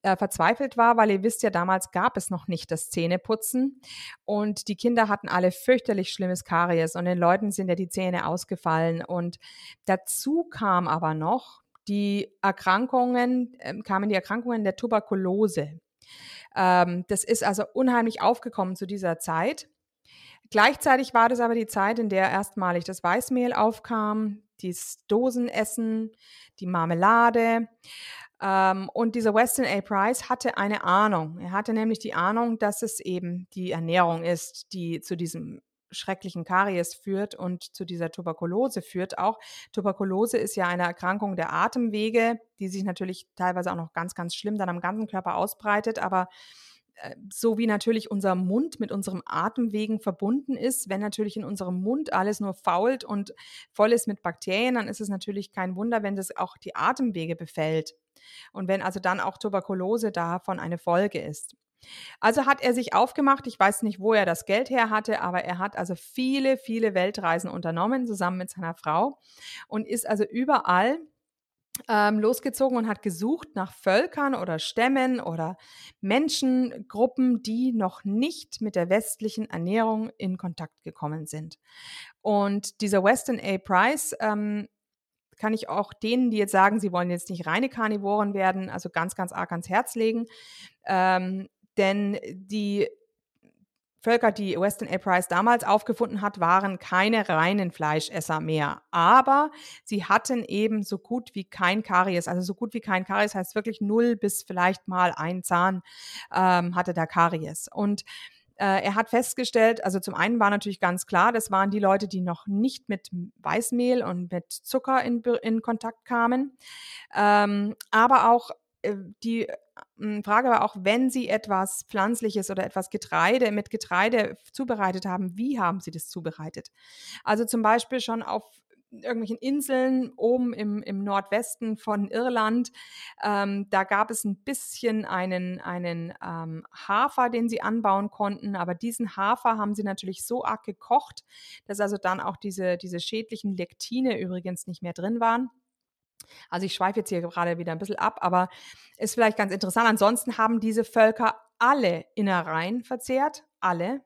äh, verzweifelt war, weil ihr wisst ja, damals gab es noch nicht das Zähneputzen und die Kinder hatten alle fürchterlich schlimmes Karies und den Leuten sind ja die Zähne ausgefallen und dazu kam aber noch die Erkrankungen, äh, kamen die Erkrankungen der Tuberkulose. Ähm, das ist also unheimlich aufgekommen zu dieser Zeit Gleichzeitig war das aber die Zeit, in der erstmalig das Weißmehl aufkam, das Dosenessen, die Marmelade. Ähm, und dieser Weston A. Price hatte eine Ahnung. Er hatte nämlich die Ahnung, dass es eben die Ernährung ist, die zu diesem schrecklichen Karies führt und zu dieser Tuberkulose führt auch. Tuberkulose ist ja eine Erkrankung der Atemwege, die sich natürlich teilweise auch noch ganz, ganz schlimm dann am ganzen Körper ausbreitet, aber so wie natürlich unser Mund mit unserem Atemwegen verbunden ist, wenn natürlich in unserem Mund alles nur fault und voll ist mit Bakterien, dann ist es natürlich kein Wunder, wenn das auch die Atemwege befällt. Und wenn also dann auch Tuberkulose davon eine Folge ist. Also hat er sich aufgemacht, ich weiß nicht, wo er das Geld her hatte, aber er hat also viele, viele Weltreisen unternommen, zusammen mit seiner Frau und ist also überall ähm, losgezogen und hat gesucht nach Völkern oder Stämmen oder Menschengruppen, die noch nicht mit der westlichen Ernährung in Kontakt gekommen sind. Und dieser Weston A. Price ähm, kann ich auch denen, die jetzt sagen, sie wollen jetzt nicht reine Karnivoren werden, also ganz, ganz arg ans Herz legen. Ähm, denn die Völker, die Weston A. Price damals aufgefunden hat, waren keine reinen Fleischesser mehr. Aber sie hatten eben so gut wie kein Karies. Also so gut wie kein Karies heißt wirklich null bis vielleicht mal ein Zahn ähm, hatte da Karies. Und äh, er hat festgestellt, also zum einen war natürlich ganz klar, das waren die Leute, die noch nicht mit Weißmehl und mit Zucker in, in Kontakt kamen. Ähm, aber auch äh, die Frage war auch, wenn Sie etwas Pflanzliches oder etwas Getreide mit Getreide zubereitet haben, wie haben Sie das zubereitet? Also zum Beispiel schon auf irgendwelchen Inseln oben im, im Nordwesten von Irland. Ähm, da gab es ein bisschen einen, einen ähm, Hafer, den sie anbauen konnten, aber diesen Hafer haben sie natürlich so arg gekocht, dass also dann auch diese, diese schädlichen Lektine übrigens nicht mehr drin waren. Also ich schweife jetzt hier gerade wieder ein bisschen ab, aber ist vielleicht ganz interessant. Ansonsten haben diese Völker alle Innereien verzehrt, alle.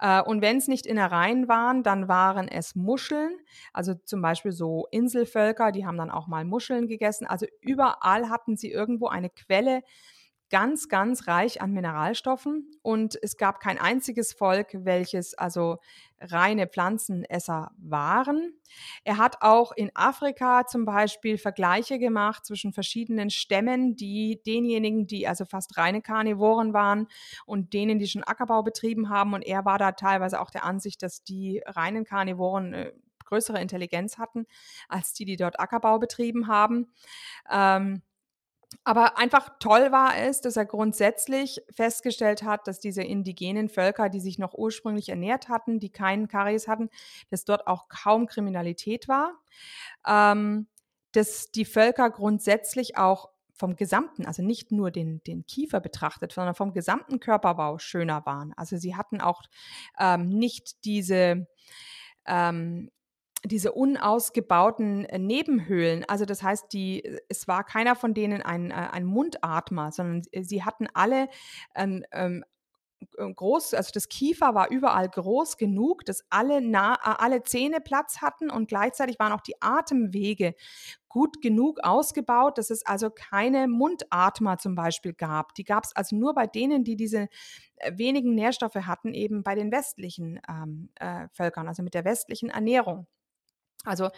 Äh, und wenn es nicht Innereien waren, dann waren es Muscheln, also zum Beispiel so Inselvölker, die haben dann auch mal Muscheln gegessen. Also überall hatten sie irgendwo eine Quelle ganz, ganz reich an Mineralstoffen und es gab kein einziges Volk, welches also reine Pflanzenesser waren. Er hat auch in Afrika zum Beispiel Vergleiche gemacht zwischen verschiedenen Stämmen, die denjenigen, die also fast reine Karnivoren waren und denen, die schon Ackerbau betrieben haben. Und er war da teilweise auch der Ansicht, dass die reinen Karnivoren äh, größere Intelligenz hatten als die, die dort Ackerbau betrieben haben. Ähm, aber einfach toll war es, dass er grundsätzlich festgestellt hat, dass diese indigenen Völker, die sich noch ursprünglich ernährt hatten, die keinen Karies hatten, dass dort auch kaum Kriminalität war. Ähm, dass die Völker grundsätzlich auch vom gesamten, also nicht nur den, den Kiefer betrachtet, sondern vom gesamten Körperbau schöner waren. Also sie hatten auch ähm, nicht diese ähm, diese unausgebauten äh, Nebenhöhlen, also das heißt, die, es war keiner von denen ein, äh, ein Mundatmer, sondern sie hatten alle ähm, ähm, groß, also das Kiefer war überall groß genug, dass alle, äh, alle Zähne Platz hatten und gleichzeitig waren auch die Atemwege gut genug ausgebaut, dass es also keine Mundatmer zum Beispiel gab. Die gab es also nur bei denen, die diese wenigen Nährstoffe hatten, eben bei den westlichen ähm, äh, Völkern, also mit der westlichen Ernährung. Also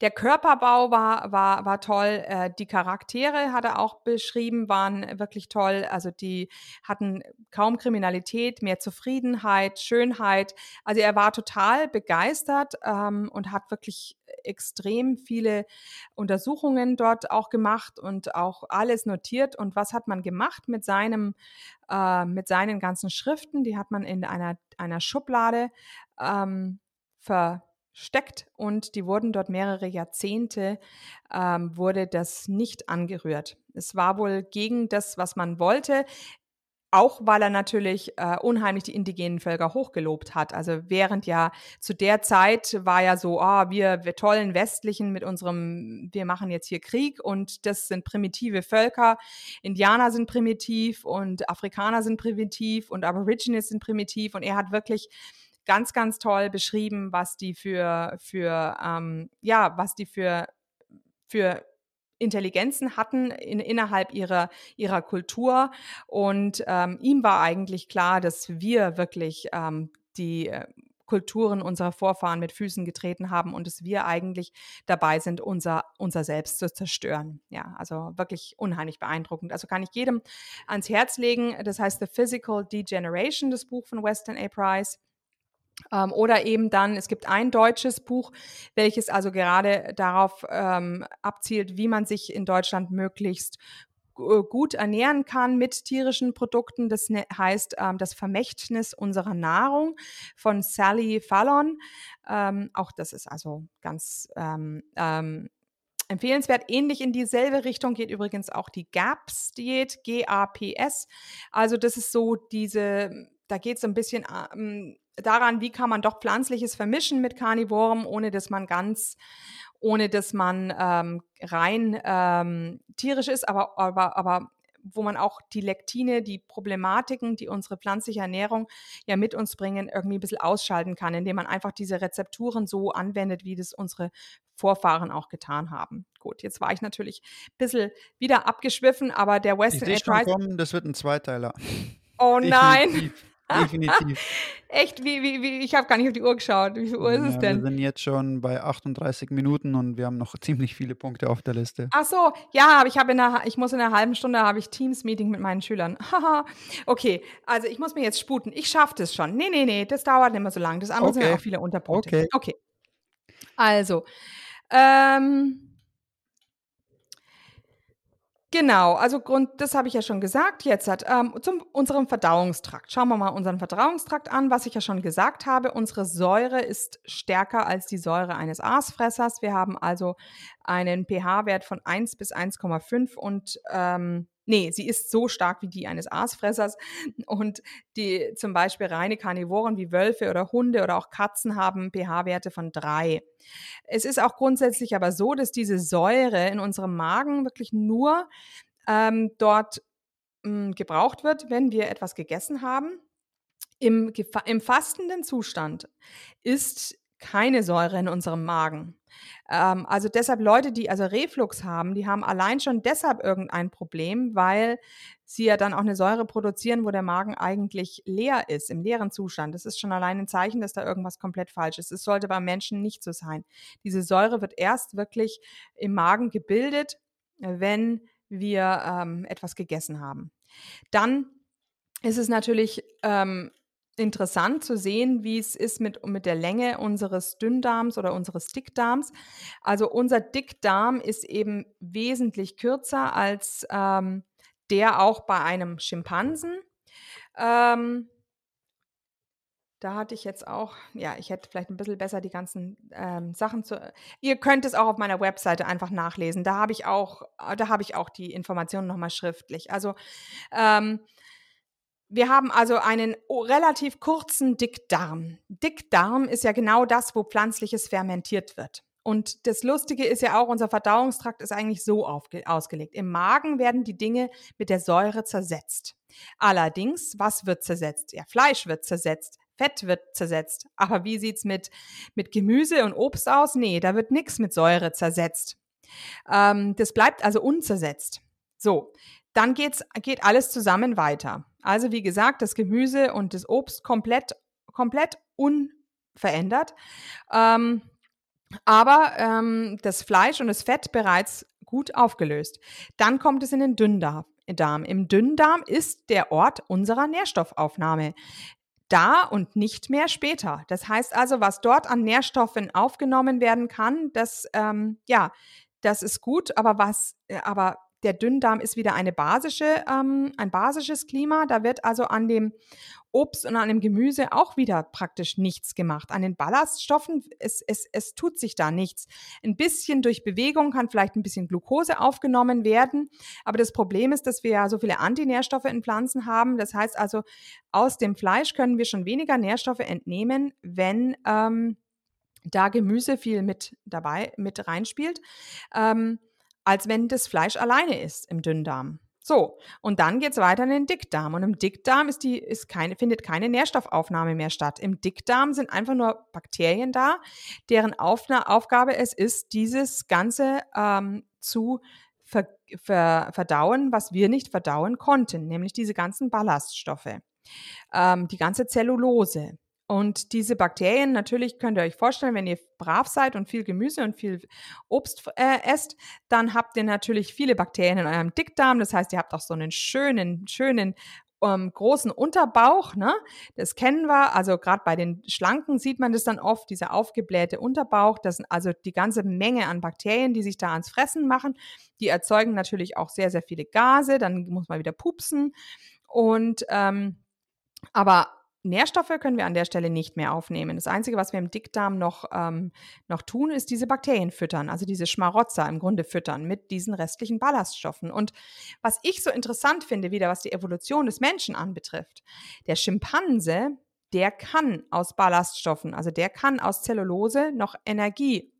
der Körperbau war, war, war toll, äh, die Charaktere hat er auch beschrieben, waren wirklich toll. Also die hatten kaum Kriminalität, mehr Zufriedenheit, Schönheit. Also er war total begeistert ähm, und hat wirklich extrem viele Untersuchungen dort auch gemacht und auch alles notiert. Und was hat man gemacht mit seinem, äh, mit seinen ganzen Schriften? Die hat man in einer, einer Schublade ähm, ver steckt und die wurden dort mehrere Jahrzehnte, ähm, wurde das nicht angerührt. Es war wohl gegen das, was man wollte. Auch weil er natürlich äh, unheimlich die indigenen Völker hochgelobt hat. Also während ja zu der Zeit war ja so, oh, wir, wir tollen Westlichen mit unserem, wir machen jetzt hier Krieg und das sind primitive Völker. Indianer sind primitiv und Afrikaner sind primitiv und Aborigines sind primitiv und er hat wirklich ganz, ganz toll beschrieben, was die für, für ähm, ja, was die für, für Intelligenzen hatten in, innerhalb ihrer, ihrer Kultur. Und ähm, ihm war eigentlich klar, dass wir wirklich ähm, die äh, Kulturen unserer Vorfahren mit Füßen getreten haben und dass wir eigentlich dabei sind, unser, unser Selbst zu zerstören. Ja, also wirklich unheimlich beeindruckend. Also kann ich jedem ans Herz legen. Das heißt The Physical Degeneration, das Buch von Weston A. Price. Ähm, oder eben dann, es gibt ein deutsches Buch, welches also gerade darauf ähm, abzielt, wie man sich in Deutschland möglichst äh, gut ernähren kann mit tierischen Produkten. Das ne, heißt ähm, das Vermächtnis unserer Nahrung von Sally Fallon. Ähm, auch das ist also ganz ähm, ähm, empfehlenswert. Ähnlich in dieselbe Richtung geht übrigens auch die GAPS-Diät, G-A-P-S. Also das ist so diese, da geht es ein bisschen ähm, daran, wie kann man doch Pflanzliches vermischen mit Karnivoren, ohne dass man ganz, ohne dass man ähm, rein ähm, tierisch ist, aber, aber, aber wo man auch die Lektine, die Problematiken, die unsere pflanzliche Ernährung ja mit uns bringen, irgendwie ein bisschen ausschalten kann, indem man einfach diese Rezepturen so anwendet, wie das unsere Vorfahren auch getan haben. Gut, jetzt war ich natürlich ein bisschen wieder abgeschwiffen, aber der Western ich Kommen, das wird ein Zweiteiler. Oh nein. Definitiv. Echt? Wie, wie, wie, ich habe gar nicht auf die Uhr geschaut. Wie viel Uhr ist ja, es denn? Wir sind jetzt schon bei 38 Minuten und wir haben noch ziemlich viele Punkte auf der Liste. Ach so, ja, aber ich habe in einer, ich muss in einer halben Stunde habe ich Teams-Meeting mit meinen Schülern. Haha. okay, also ich muss mir jetzt sputen. Ich schaffe das schon. Nee, nee, nee, das dauert nicht mehr so lange. Das andere okay. sind ja auch viele Unterpunkte. Okay. Okay. Also, ähm, Genau, also Grund, das habe ich ja schon gesagt. Jetzt hat ähm, zum unserem Verdauungstrakt. Schauen wir mal unseren Verdauungstrakt an, was ich ja schon gesagt habe. Unsere Säure ist stärker als die Säure eines Aasfressers. Wir haben also einen pH-Wert von 1 bis 1,5 und ähm, Nee, sie ist so stark wie die eines Aasfressers. Und die zum Beispiel reine Karnivoren wie Wölfe oder Hunde oder auch Katzen haben pH-Werte von drei. Es ist auch grundsätzlich aber so, dass diese Säure in unserem Magen wirklich nur ähm, dort mh, hm, gebraucht wird, wenn wir etwas gegessen haben. Im, Im fastenden Zustand ist keine Säure in unserem Magen. Ähm, also deshalb Leute, die also Reflux haben, die haben allein schon deshalb irgendein Problem, weil sie ja dann auch eine Säure produzieren, wo der Magen eigentlich leer ist, im leeren Zustand. Das ist schon allein ein Zeichen, dass da irgendwas komplett falsch ist. Es sollte beim Menschen nicht so sein. Diese Säure wird erst wirklich im Magen gebildet, wenn wir ähm, etwas gegessen haben. Dann ist es natürlich ähm, interessant zu sehen, wie es ist mit, mit der Länge unseres Dünndarms oder unseres Dickdarms. Also unser Dickdarm ist eben wesentlich kürzer als ähm, der auch bei einem Schimpansen. Ähm, da hatte ich jetzt auch, ja, ich hätte vielleicht ein bisschen besser die ganzen ähm, Sachen zu. Ihr könnt es auch auf meiner Webseite einfach nachlesen. Da habe ich auch, da habe ich auch die Informationen nochmal schriftlich. Also ähm, wir haben also einen relativ kurzen Dickdarm. Dickdarm ist ja genau das, wo pflanzliches fermentiert wird. Und das Lustige ist ja auch, unser Verdauungstrakt ist eigentlich so ausgelegt. Im Magen werden die Dinge mit der Säure zersetzt. Allerdings, was wird zersetzt? Ja, Fleisch wird zersetzt, Fett wird zersetzt. Aber wie sieht's mit, mit Gemüse und Obst aus? Nee, da wird nichts mit Säure zersetzt. Ähm, das bleibt also unzersetzt. So, dann geht's, geht alles zusammen weiter. Also wie gesagt, das Gemüse und das Obst komplett, komplett unverändert. Ähm, aber ähm, das Fleisch und das Fett bereits gut aufgelöst. Dann kommt es in den Dünndarm. Im Dünndarm ist der Ort unserer Nährstoffaufnahme. Da und nicht mehr später. Das heißt also, was dort an Nährstoffen aufgenommen werden kann, das, ähm, ja, das ist gut, aber was, äh, aber der Dünndarm ist wieder eine basische, ähm, ein basisches Klima. Da wird also an dem Obst und an dem Gemüse auch wieder praktisch nichts gemacht. An den Ballaststoffen, es, es, es tut sich da nichts. Ein bisschen durch Bewegung kann vielleicht ein bisschen Glucose aufgenommen werden. Aber das Problem ist, dass wir ja so viele Antinährstoffe in Pflanzen haben. Das heißt also, aus dem Fleisch können wir schon weniger Nährstoffe entnehmen, wenn ähm, da Gemüse viel mit dabei, mit reinspielt. Ähm, als wenn das Fleisch alleine ist im Dünndarm. So, und dann geht es weiter in den Dickdarm. Und im Dickdarm ist die, ist keine, findet keine Nährstoffaufnahme mehr statt. Im Dickdarm sind einfach nur Bakterien da, deren Aufna Aufgabe es ist, dieses Ganze ähm, zu ver ver verdauen, was wir nicht verdauen konnten, nämlich diese ganzen Ballaststoffe, ähm, die ganze Zellulose. Und diese Bakterien, natürlich könnt ihr euch vorstellen, wenn ihr brav seid und viel Gemüse und viel Obst äh, esst, dann habt ihr natürlich viele Bakterien in eurem Dickdarm. Das heißt, ihr habt auch so einen schönen, schönen ähm, großen Unterbauch. Ne? Das kennen wir. Also gerade bei den Schlanken sieht man das dann oft, dieser aufgeblähte Unterbauch. Das sind also die ganze Menge an Bakterien, die sich da ans Fressen machen. Die erzeugen natürlich auch sehr, sehr viele Gase. Dann muss man wieder pupsen. Und ähm, aber Nährstoffe können wir an der Stelle nicht mehr aufnehmen. Das Einzige, was wir im Dickdarm noch, ähm, noch tun, ist diese Bakterien füttern, also diese Schmarotzer im Grunde füttern mit diesen restlichen Ballaststoffen. Und was ich so interessant finde, wieder was die Evolution des Menschen anbetrifft, der Schimpanse, der kann aus Ballaststoffen, also der kann aus Zellulose noch Energie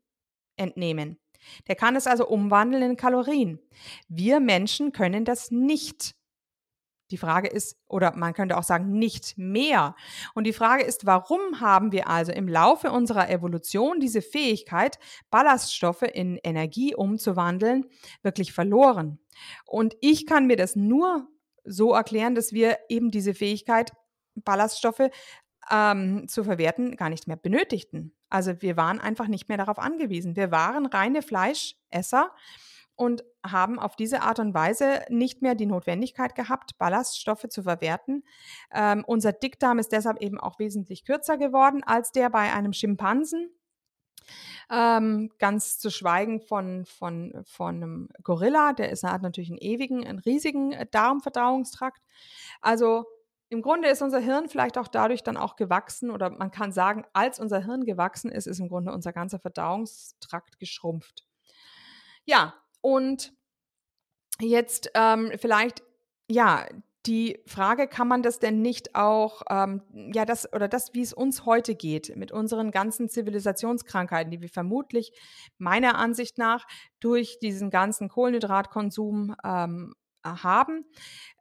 entnehmen. Der kann es also umwandeln in Kalorien. Wir Menschen können das nicht. Die Frage ist, oder man könnte auch sagen, nicht mehr. Und die Frage ist, warum haben wir also im Laufe unserer Evolution diese Fähigkeit, Ballaststoffe in Energie umzuwandeln, wirklich verloren? Und ich kann mir das nur so erklären, dass wir eben diese Fähigkeit, Ballaststoffe ähm, zu verwerten, gar nicht mehr benötigten. Also wir waren einfach nicht mehr darauf angewiesen. Wir waren reine Fleischesser und haben auf diese Art und Weise nicht mehr die Notwendigkeit gehabt, Ballaststoffe zu verwerten. Ähm, unser Dickdarm ist deshalb eben auch wesentlich kürzer geworden als der bei einem Schimpansen. Ähm, ganz zu schweigen von, von, von einem Gorilla, der ist, hat natürlich einen ewigen, einen riesigen äh, Darmverdauungstrakt. Also im Grunde ist unser Hirn vielleicht auch dadurch dann auch gewachsen oder man kann sagen, als unser Hirn gewachsen ist, ist im Grunde unser ganzer Verdauungstrakt geschrumpft. Ja, und jetzt ähm, vielleicht, ja, die Frage, kann man das denn nicht auch, ähm, ja, das oder das, wie es uns heute geht, mit unseren ganzen Zivilisationskrankheiten, die wir vermutlich meiner Ansicht nach durch diesen ganzen Kohlenhydratkonsum ähm, haben,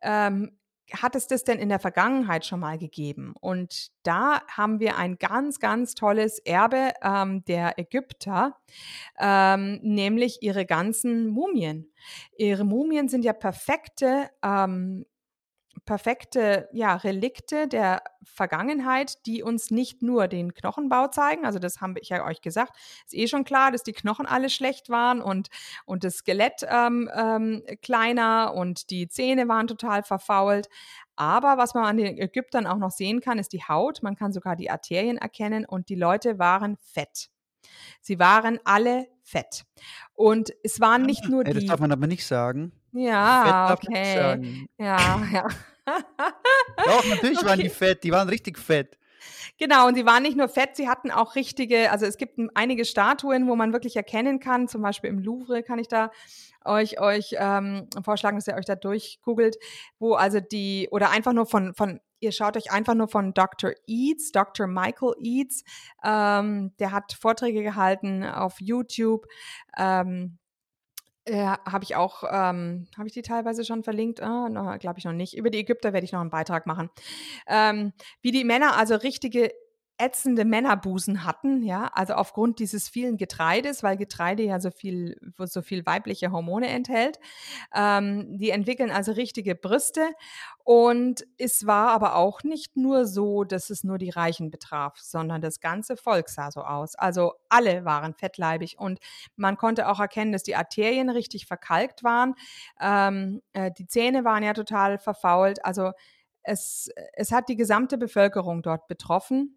ähm, hat es das denn in der Vergangenheit schon mal gegeben? Und da haben wir ein ganz, ganz tolles Erbe ähm, der Ägypter, ähm, nämlich ihre ganzen Mumien. Ihre Mumien sind ja perfekte ähm, perfekte ja, Relikte der Vergangenheit, die uns nicht nur den Knochenbau zeigen, also das habe ich ja euch gesagt, ist eh schon klar, dass die Knochen alle schlecht waren und, und das Skelett ähm, ähm, kleiner und die Zähne waren total verfault. Aber was man an den Ägyptern auch noch sehen kann, ist die Haut. Man kann sogar die Arterien erkennen und die Leute waren fett. Sie waren alle fett. Und es waren nicht nur Ey, die. das darf man aber nicht sagen. Ja, okay. Ja, ja. Doch, natürlich waren die Okay. fett, die waren richtig fett. Genau, und sie waren nicht nur fett, sie hatten auch richtige, also es gibt einige Statuen, wo man wirklich erkennen kann, zum Beispiel im Louvre kann ich da euch, euch ähm, vorschlagen, dass ihr euch da durchgoogelt, wo also die, oder einfach nur von, von ihr schaut euch einfach nur von Dr. Eads, Dr. Michael Eads, ähm, der hat Vorträge gehalten auf YouTube, ähm, äh, habe ich auch, ähm, habe ich die teilweise schon verlinkt? Ah, glaube ich noch nicht. Über die Ägypter werde ich noch einen Beitrag machen. Ähm, wie die Männer also richtige ätzende Männerbusen hatten, ja, also aufgrund dieses vielen Getreides, weil Getreide ja so viel, so viel weibliche Hormone enthält. Ähm, die entwickeln also richtige Brüste und es war aber auch nicht nur so, dass es nur die Reichen betraf, sondern das ganze Volk sah so aus. Also alle waren fettleibig und man konnte auch erkennen, dass die Arterien richtig verkalkt waren. Ähm, äh, die Zähne waren ja total verfault. Also es, es hat die gesamte Bevölkerung dort betroffen.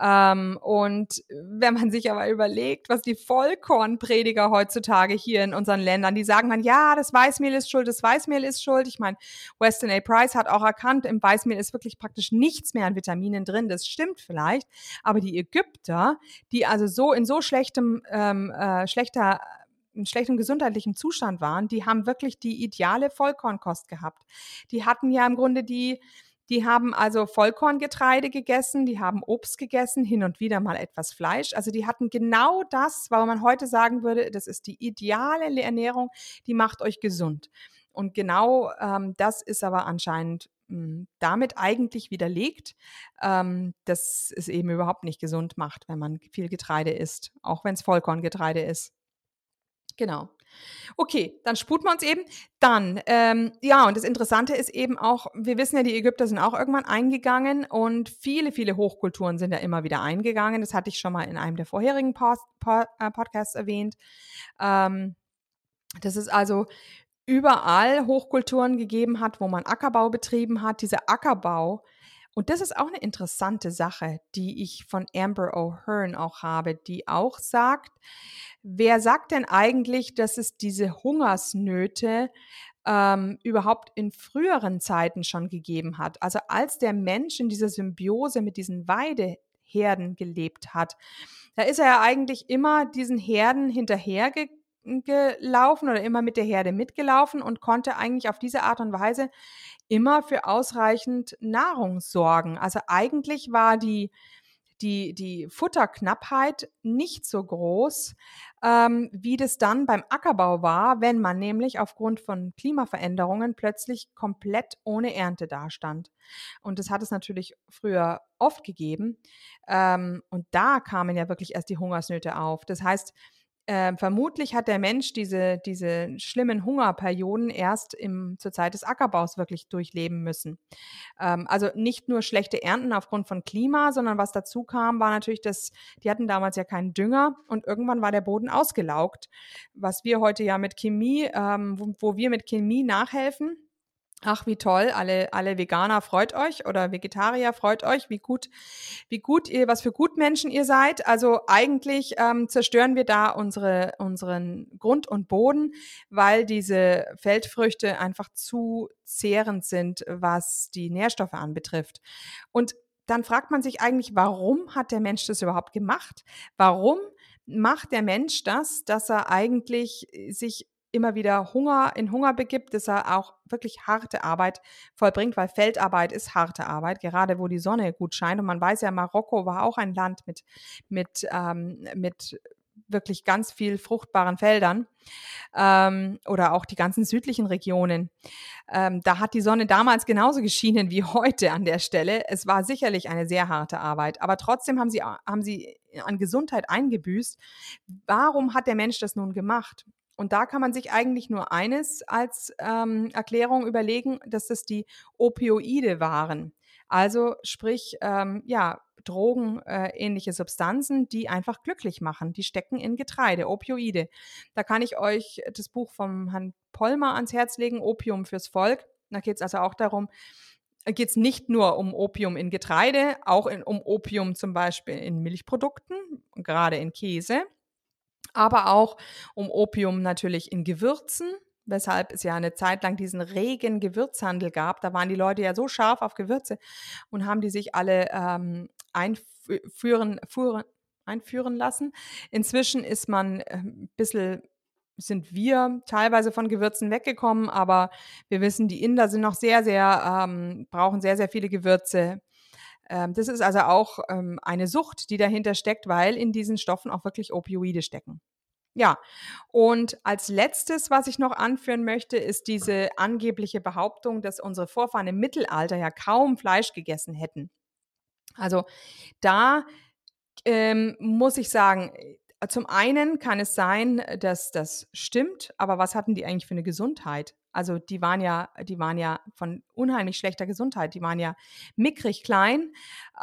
Ähm, und wenn man sich aber überlegt, was die Vollkornprediger heutzutage hier in unseren Ländern, die sagen dann, ja, das Weißmehl ist schuld, das Weißmehl ist schuld. Ich meine, Weston A. Price hat auch erkannt, im Weißmehl ist wirklich praktisch nichts mehr an Vitaminen drin. Das stimmt vielleicht. Aber die Ägypter, die also so in so schlechtem, ähm, äh, schlechter in schlechtem gesundheitlichen Zustand waren, die haben wirklich die ideale Vollkornkost gehabt. Die hatten ja im Grunde die, die haben also Vollkorngetreide gegessen, die haben Obst gegessen, hin und wieder mal etwas Fleisch. Also die hatten genau das, warum man heute sagen würde, das ist die ideale Ernährung, die macht euch gesund. Und genau ähm, das ist aber anscheinend mh, damit eigentlich widerlegt, ähm, dass es eben überhaupt nicht gesund macht, wenn man viel Getreide isst, auch wenn es Vollkorngetreide ist. Genau. Okay, dann sputen wir uns eben. Dann, ähm, ja, und das Interessante ist eben auch, wir wissen ja, die Ägypter sind auch irgendwann eingegangen und viele, viele Hochkulturen sind ja immer wieder eingegangen. Das hatte ich schon mal in einem der vorherigen Post, Pod, äh, Podcasts erwähnt. Ähm, dass es also überall Hochkulturen gegeben hat, wo man Ackerbau betrieben hat. Dieser Ackerbau, und das ist auch eine interessante Sache, die ich von Amber O'Hearn auch habe, die auch sagt, wer sagt denn eigentlich, dass es diese Hungersnöte ähm, überhaupt in früheren Zeiten schon gegeben hat? Also als der Mensch in dieser Symbiose mit diesen Weideherden gelebt hat, da ist er ja eigentlich immer diesen Herden hinterhergegangen gelaufen oder immer mit der Herde mitgelaufen und konnte eigentlich auf diese Art und Weise immer für ausreichend Nahrung sorgen. Also eigentlich war die, die, die Futterknappheit nicht so groß, ähm, wie das dann beim Ackerbau war, wenn man nämlich aufgrund von Klimaveränderungen plötzlich komplett ohne Ernte dastand. Und das hat es natürlich früher oft gegeben. Ähm, und da kamen ja wirklich erst die Hungersnöte auf. Das heißt, äh, vermutlich hat der Mensch diese, diese schlimmen Hungerperioden erst im, zur Zeit des Ackerbaus wirklich durchleben müssen. Ähm, also nicht nur schlechte Ernten aufgrund von Klima, sondern was dazu kam, war natürlich, dass die hatten damals ja keinen Dünger und irgendwann war der Boden ausgelaugt. Was wir heute ja mit Chemie, ähm, wo, wo wir mit Chemie nachhelfen, Ach, wie toll, alle, alle Veganer freut euch oder Vegetarier freut euch, wie gut, wie gut ihr, was für Gutmenschen ihr seid. Also eigentlich ähm, zerstören wir da unsere, unseren Grund und Boden, weil diese Feldfrüchte einfach zu zehrend sind, was die Nährstoffe anbetrifft. Und dann fragt man sich eigentlich, warum hat der Mensch das überhaupt gemacht? Warum macht der Mensch das, dass er eigentlich sich immer wieder Hunger in Hunger begibt, dass er auch wirklich harte Arbeit vollbringt, weil Feldarbeit ist harte Arbeit, gerade wo die Sonne gut scheint. Und man weiß ja, Marokko war auch ein Land mit, mit, ähm, mit wirklich ganz viel fruchtbaren Feldern ähm, oder auch die ganzen südlichen Regionen. Ähm, da hat die Sonne damals genauso geschienen wie heute an der Stelle. Es war sicherlich eine sehr harte Arbeit, aber trotzdem haben sie, haben sie an Gesundheit eingebüßt. Warum hat der Mensch das nun gemacht? Und da kann man sich eigentlich nur eines als ähm, Erklärung überlegen, dass das die Opioide waren. Also sprich, ähm, ja, drogenähnliche äh, Substanzen, die einfach glücklich machen. Die stecken in Getreide, Opioide. Da kann ich euch das Buch vom Herrn Pollmer ans Herz legen, Opium fürs Volk. Da geht es also auch darum, geht es nicht nur um Opium in Getreide, auch in, um Opium zum Beispiel in Milchprodukten, gerade in Käse aber auch um Opium natürlich in Gewürzen, weshalb es ja eine Zeit lang diesen regen Gewürzhandel gab. Da waren die Leute ja so scharf auf Gewürze und haben die sich alle ähm, einführen, fuhren, einführen lassen. Inzwischen ist man ein bisschen sind wir teilweise von Gewürzen weggekommen, aber wir wissen, die Inder sind noch sehr, sehr, ähm, brauchen sehr, sehr viele Gewürze. Ähm, das ist also auch ähm, eine Sucht, die dahinter steckt, weil in diesen Stoffen auch wirklich Opioide stecken. Ja, und als letztes, was ich noch anführen möchte, ist diese angebliche Behauptung, dass unsere Vorfahren im Mittelalter ja kaum Fleisch gegessen hätten. Also da ähm, muss ich sagen, zum einen kann es sein, dass das stimmt, aber was hatten die eigentlich für eine Gesundheit? Also die waren ja, die waren ja von unheimlich schlechter Gesundheit. Die waren ja mickrig klein.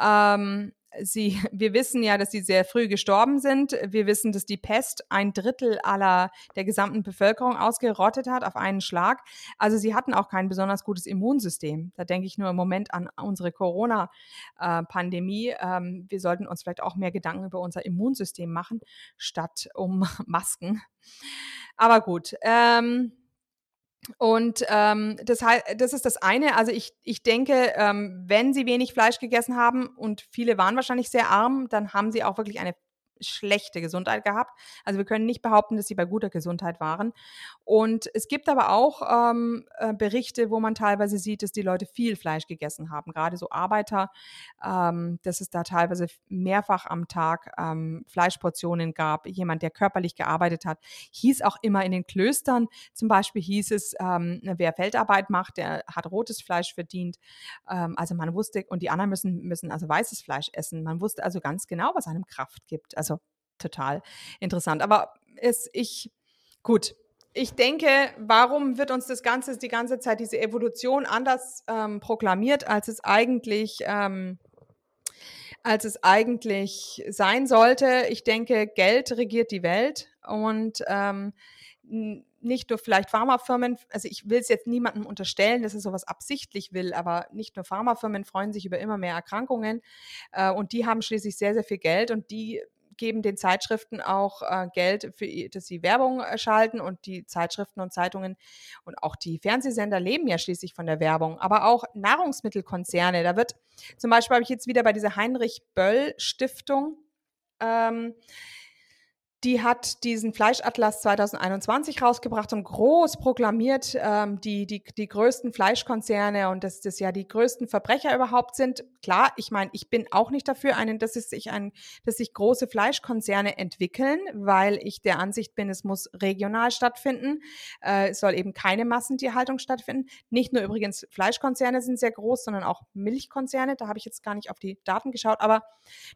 Ähm, sie, wir wissen ja, dass sie sehr früh gestorben sind. Wir wissen, dass die Pest ein Drittel aller der gesamten Bevölkerung ausgerottet hat auf einen Schlag. Also sie hatten auch kein besonders gutes Immunsystem. Da denke ich nur im Moment an unsere Corona-Pandemie. Ähm, wir sollten uns vielleicht auch mehr Gedanken über unser Immunsystem machen, statt um Masken. Aber gut. Ähm, und ähm, das, das ist das eine. Also ich, ich denke, ähm, wenn sie wenig Fleisch gegessen haben und viele waren wahrscheinlich sehr arm, dann haben sie auch wirklich eine schlechte Gesundheit gehabt. Also wir können nicht behaupten, dass sie bei guter Gesundheit waren. Und es gibt aber auch ähm, äh, Berichte, wo man teilweise sieht, dass die Leute viel Fleisch gegessen haben. Gerade so Arbeiter, ähm, dass es da teilweise mehrfach am Tag ähm, Fleischportionen gab. Jemand, der körperlich gearbeitet hat, hieß auch immer in den Klöstern. Zum Beispiel hieß es, ähm, wer Feldarbeit macht, der hat rotes Fleisch verdient. Ähm, also man wusste, und die anderen müssen, müssen also weißes Fleisch essen. Man wusste also ganz genau, was einem Kraft gibt. Also total interessant. Aber es, ich, gut, ich denke, warum wird uns das Ganze die ganze Zeit diese Evolution anders ähm, proklamiert, als es eigentlich, ähm, als es eigentlich sein sollte? Ich denke, Geld regiert die Welt und ähm, nicht nur vielleicht Pharmafirmen, also ich will es jetzt niemandem unterstellen, dass er sowas absichtlich will, aber nicht nur Pharmafirmen freuen sich über immer mehr Erkrankungen äh, und die haben schließlich sehr, sehr viel Geld und die geben den Zeitschriften auch äh, Geld, für, dass sie Werbung äh, schalten und die Zeitschriften und Zeitungen und auch die Fernsehsender leben ja schließlich von der Werbung, aber auch Nahrungsmittelkonzerne. Da wird zum Beispiel habe ich jetzt wieder bei dieser Heinrich Böll Stiftung ähm, die hat diesen Fleischatlas 2021 rausgebracht und groß proklamiert, ähm, die, die, die größten Fleischkonzerne und dass das ja die größten Verbrecher überhaupt sind. Klar, ich meine, ich bin auch nicht dafür, einen, dass, es sich ein, dass sich große Fleischkonzerne entwickeln, weil ich der Ansicht bin, es muss regional stattfinden. Äh, es soll eben keine Massentierhaltung stattfinden. Nicht nur übrigens Fleischkonzerne sind sehr groß, sondern auch Milchkonzerne. Da habe ich jetzt gar nicht auf die Daten geschaut, aber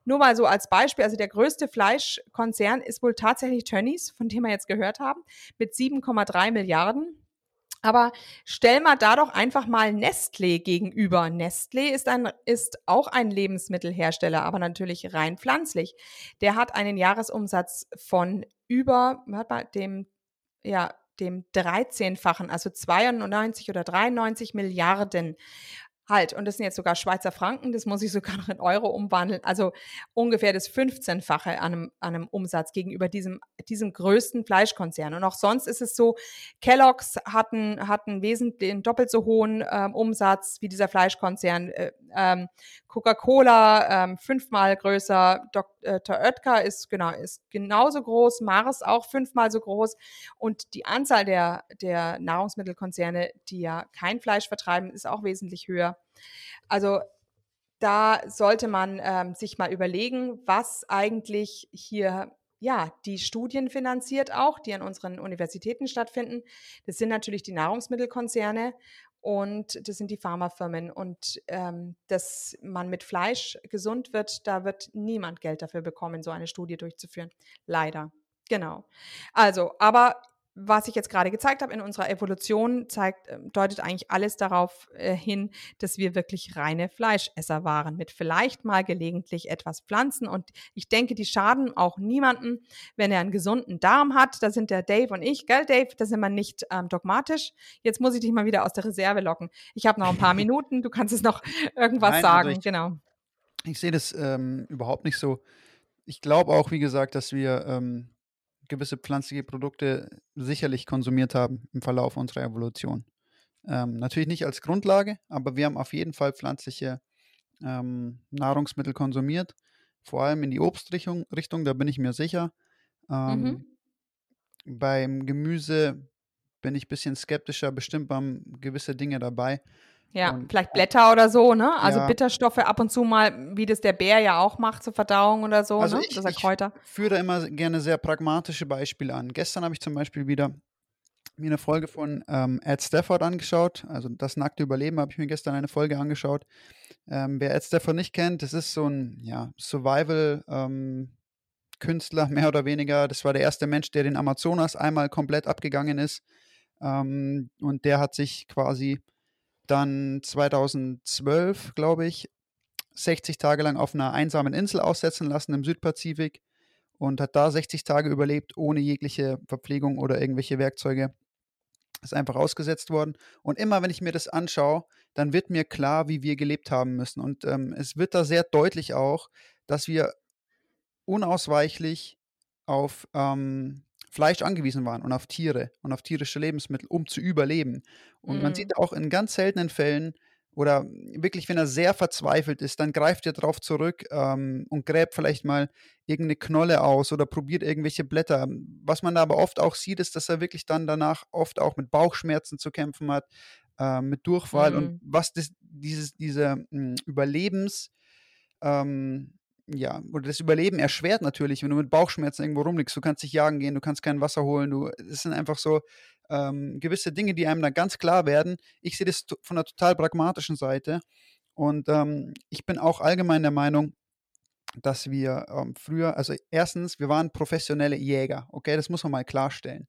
nur mal so als Beispiel. Also der größte Fleischkonzern ist wohl tatsächlich Tönnies, von dem wir jetzt gehört haben, mit 7,3 Milliarden. Aber stell mal da doch einfach mal Nestlé gegenüber. Nestlé ist, ein, ist auch ein Lebensmittelhersteller, aber natürlich rein pflanzlich. Der hat einen Jahresumsatz von über, warte mal, dem, ja, dem 13-fachen, also 92 oder 93 Milliarden halt, und das sind jetzt sogar Schweizer Franken, das muss ich sogar noch in Euro umwandeln, also ungefähr das 15-fache an einem, an einem Umsatz gegenüber diesem, diesem größten Fleischkonzern. Und auch sonst ist es so, Kellogg's hatten, hatten wesentlich einen doppelt so hohen ähm, Umsatz wie dieser Fleischkonzern. Äh, ähm, Coca-Cola ähm, fünfmal größer, Dr. Oetker ist, genau, ist genauso groß, Mars auch fünfmal so groß. Und die Anzahl der, der Nahrungsmittelkonzerne, die ja kein Fleisch vertreiben, ist auch wesentlich höher. Also da sollte man ähm, sich mal überlegen, was eigentlich hier ja, die Studien finanziert auch, die an unseren Universitäten stattfinden. Das sind natürlich die Nahrungsmittelkonzerne und das sind die Pharmafirmen. Und ähm, dass man mit Fleisch gesund wird, da wird niemand Geld dafür bekommen, so eine Studie durchzuführen. Leider. Genau. Also, aber was ich jetzt gerade gezeigt habe in unserer Evolution, zeigt, ähm, deutet eigentlich alles darauf äh, hin, dass wir wirklich reine Fleischesser waren, mit vielleicht mal gelegentlich etwas Pflanzen. Und ich denke, die schaden auch niemandem, wenn er einen gesunden Darm hat. Da sind der Dave und ich, gell, Dave, da sind wir nicht ähm, dogmatisch. Jetzt muss ich dich mal wieder aus der Reserve locken. Ich habe noch ein paar Minuten, du kannst es noch irgendwas Nein, also sagen. Also ich, genau. Ich sehe das ähm, überhaupt nicht so. Ich glaube auch, wie gesagt, dass wir ähm, gewisse pflanzliche Produkte sicherlich konsumiert haben im Verlauf unserer Evolution. Ähm, natürlich nicht als Grundlage, aber wir haben auf jeden Fall pflanzliche ähm, Nahrungsmittel konsumiert, vor allem in die Obstrichtung, Richtung, da bin ich mir sicher. Ähm, mhm. Beim Gemüse bin ich ein bisschen skeptischer, bestimmt waren gewisse Dinge dabei. Ja, und, vielleicht Blätter oder so, ne? Also ja. Bitterstoffe ab und zu mal, wie das der Bär ja auch macht zur Verdauung oder so, also ne? Ich, das Kräuter. Ich führe immer gerne sehr pragmatische Beispiele an. Gestern habe ich zum Beispiel wieder mir eine Folge von ähm, Ed Stafford angeschaut. Also das nackte Überleben habe ich mir gestern eine Folge angeschaut. Ähm, wer Ed Stafford nicht kennt, das ist so ein ja, Survival- ähm, Künstler, mehr oder weniger. Das war der erste Mensch, der den Amazonas einmal komplett abgegangen ist. Ähm, und der hat sich quasi dann 2012, glaube ich, 60 Tage lang auf einer einsamen Insel aussetzen lassen im Südpazifik und hat da 60 Tage überlebt, ohne jegliche Verpflegung oder irgendwelche Werkzeuge. Ist einfach ausgesetzt worden. Und immer, wenn ich mir das anschaue, dann wird mir klar, wie wir gelebt haben müssen. Und ähm, es wird da sehr deutlich auch, dass wir unausweichlich auf ähm, Fleisch angewiesen waren und auf Tiere und auf tierische Lebensmittel, um zu überleben. Und mhm. man sieht auch in ganz seltenen Fällen, oder wirklich, wenn er sehr verzweifelt ist, dann greift er darauf zurück ähm, und gräbt vielleicht mal irgendeine Knolle aus oder probiert irgendwelche Blätter. Was man da aber oft auch sieht, ist, dass er wirklich dann danach oft auch mit Bauchschmerzen zu kämpfen hat, äh, mit Durchfall mhm. und was das, dieses, diese mh, hm, Überlebens, ähm, ja, oder das Überleben erschwert natürlich, wenn du mit Bauchschmerzen irgendwo rumliegst. Du kannst nicht jagen gehen, du kannst kein Wasser holen. Du, es sind einfach so ähm, gewisse Dinge, die einem dann ganz klar werden. Ich sehe das von der total pragmatischen Seite. Und ähm, ich bin auch allgemein der Meinung, dass wir ähm, früher, also erstens, wir waren professionelle Jäger, okay, das muss man mal klarstellen.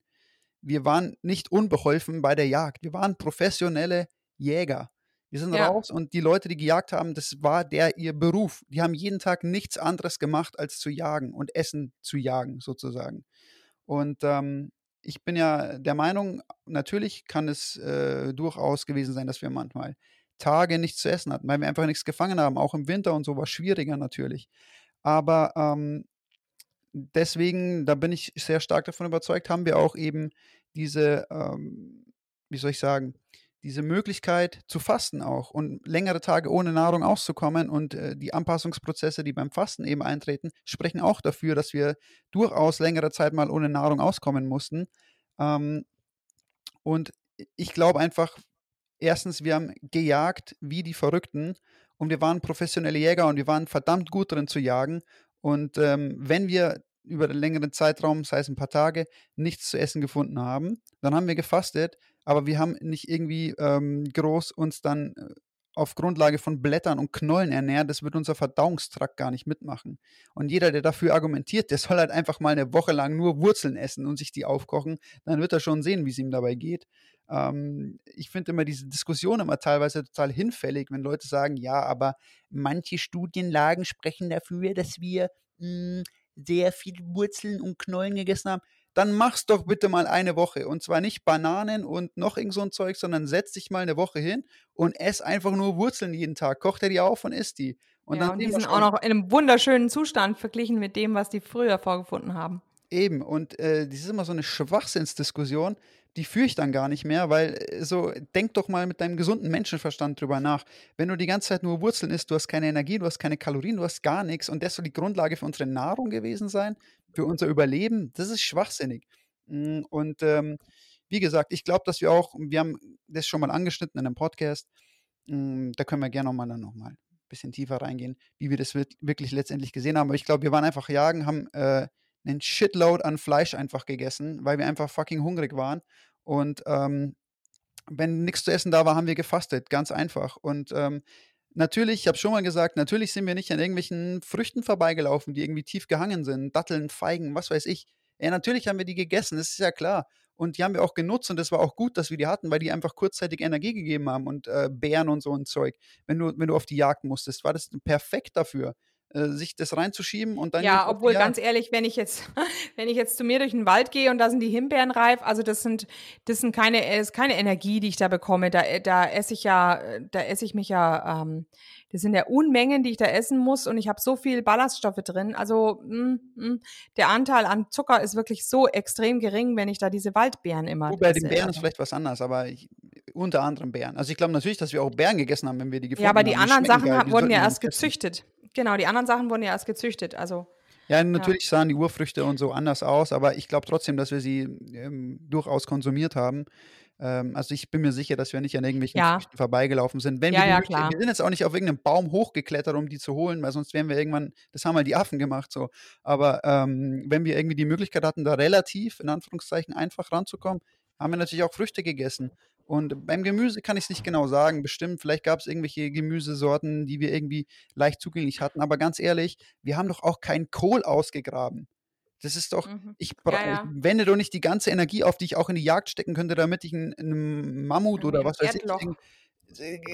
Wir waren nicht unbeholfen bei der Jagd, wir waren professionelle Jäger. Wir sind ja. raus und die Leute, die gejagt haben, das war der ihr Beruf. Die haben jeden Tag nichts anderes gemacht, als zu jagen und Essen zu jagen, sozusagen. Und ähm, ich bin ja der Meinung, natürlich kann es äh, durchaus gewesen sein, dass wir manchmal Tage nichts zu essen hatten, weil wir einfach nichts gefangen haben. Auch im Winter und so war schwieriger natürlich. Aber ähm, deswegen, da bin ich sehr stark davon überzeugt, haben wir auch eben diese, ähm, wie soll ich sagen, diese Möglichkeit zu fasten auch und längere Tage ohne Nahrung auszukommen und äh, die Anpassungsprozesse, die beim Fasten eben eintreten, sprechen auch dafür, dass wir durchaus längere Zeit mal ohne Nahrung auskommen mussten. Ähm, und ich glaube einfach, erstens, wir haben gejagt wie die Verrückten und wir waren professionelle Jäger und wir waren verdammt gut drin zu jagen. Und ähm, wenn wir über den längeren Zeitraum, sei es ein paar Tage, nichts zu essen gefunden haben, dann haben wir gefastet, aber wir haben nicht irgendwie ähm, groß uns dann äh, auf Grundlage von Blättern und Knollen ernährt, das wird unser Verdauungstrakt gar nicht mitmachen. Und jeder, der dafür argumentiert, der soll halt einfach mal eine Woche lang nur Wurzeln essen und sich die aufkochen, dann wird er schon sehen, wie es ihm dabei geht. Ähm, ich finde immer diese Diskussion immer teilweise total hinfällig, wenn Leute sagen, ja, aber manche Studienlagen sprechen dafür, dass wir mh, hm, sehr viele Wurzeln und Knollen gegessen haben. Dann mach's doch bitte mal eine Woche. Und zwar nicht Bananen und noch irgend so ein Zeug, sondern setz dich mal eine Woche hin und ess einfach nur Wurzeln jeden Tag. Koch dir die auf und isst die. Und ja, dann und die sind auch noch in einem wunderschönen Zustand verglichen mit dem, was die früher vorgefunden haben. Eben, und äh, das ist immer so eine Schwachsinnsdiskussion, die führe ich dann gar nicht mehr, weil äh, so, denk doch mal mit deinem gesunden Menschenverstand drüber nach. Wenn du die ganze Zeit nur Wurzeln isst, du hast keine Energie, du hast keine Kalorien, du hast gar nichts und das soll die Grundlage für unsere Nahrung gewesen sein, für unser Überleben, das ist schwachsinnig. Mm, Und ähm, wie gesagt, ich glaube, dass wir auch, wir haben das schon mal angeschnitten in einem Podcast, mm, da können wir gerne nochmal dann nochmal ein bisschen tiefer reingehen, wie wir das wir- wirklich letztendlich gesehen haben. Aber ich glaube, wir waren einfach jagen, haben äh, einen Shitload an Fleisch einfach gegessen, weil wir einfach fucking hungrig waren. Und ähm, wenn nichts zu essen da war, haben wir gefastet, ganz einfach. Und ähm, natürlich, ich habe schon mal gesagt, natürlich sind wir nicht an irgendwelchen Früchten vorbeigelaufen, die irgendwie tief gehangen sind, Datteln, Feigen, was weiß ich. Ja, natürlich haben wir die gegessen, das ist ja klar. Und die haben wir auch genutzt und es war auch gut, dass wir die hatten, weil die einfach kurzzeitig Energie gegeben haben und äh, Beeren und so ein Zeug. Wenn du, wenn du auf die Jagd musstest, war das perfekt dafür, äh, sich das reinzuschieben und dann. Ja, die obwohl Jagd. ganz ehrlich, wenn ich jetzt, wenn ich jetzt zu mir durch den Wald gehe und da sind die Himbeeren reif, also das sind, das sind keine, äh, ist keine Energie, die ich da bekomme. Da, äh, da esse ich ja, da esse ich mich ja, ähm, das sind ja Unmengen, die ich da essen muss und ich habe so viel Ballaststoffe drin. Also mh, mh, der Anteil an Zucker ist wirklich so extrem gering, wenn ich da diese Waldbeeren immer Gut, bei den Bären ist Also- vielleicht was anderes, aber ich, unter anderem Bären. Also ich glaube natürlich, dass wir auch Bären gegessen haben, wenn wir die gefunden Ja, aber haben. die Die anderen schmecken Sachen geil, die wurden ja erst gezüchtet. Genau, die anderen Sachen wurden ja erst gezüchtet. Also Ja, natürlich sahen die Urfrüchte und so anders aus, aber ich glaube trotzdem, dass wir sie ähm, durchaus konsumiert haben. Ähm, also ich bin mir sicher, dass wir nicht an irgendwelchen Ja. Früchten vorbeigelaufen sind. Wenn Ja, wir, ja, klar. wir sind jetzt auch nicht auf irgendeinem Baum hochgeklettert, um die zu holen, weil sonst wären wir irgendwann, das haben mal die Affen gemacht so. Aber ähm, wenn wir irgendwie die Möglichkeit hatten, da relativ, in Anführungszeichen, einfach ranzukommen, haben wir natürlich auch Früchte gegessen. Und beim Gemüse kann ich es nicht genau sagen. Bestimmt, vielleicht gab es irgendwelche Gemüsesorten, die wir irgendwie leicht zugänglich hatten. Aber ganz ehrlich, wir haben doch auch keinen Kohl ausgegraben. Das ist doch, mhm. ich, Ja, ja. ich wende doch nicht die ganze Energie auf, die ich auch in die Jagd stecken könnte, damit ich einen, einen Mammut oder was weiß ich. Erdloch. irgend-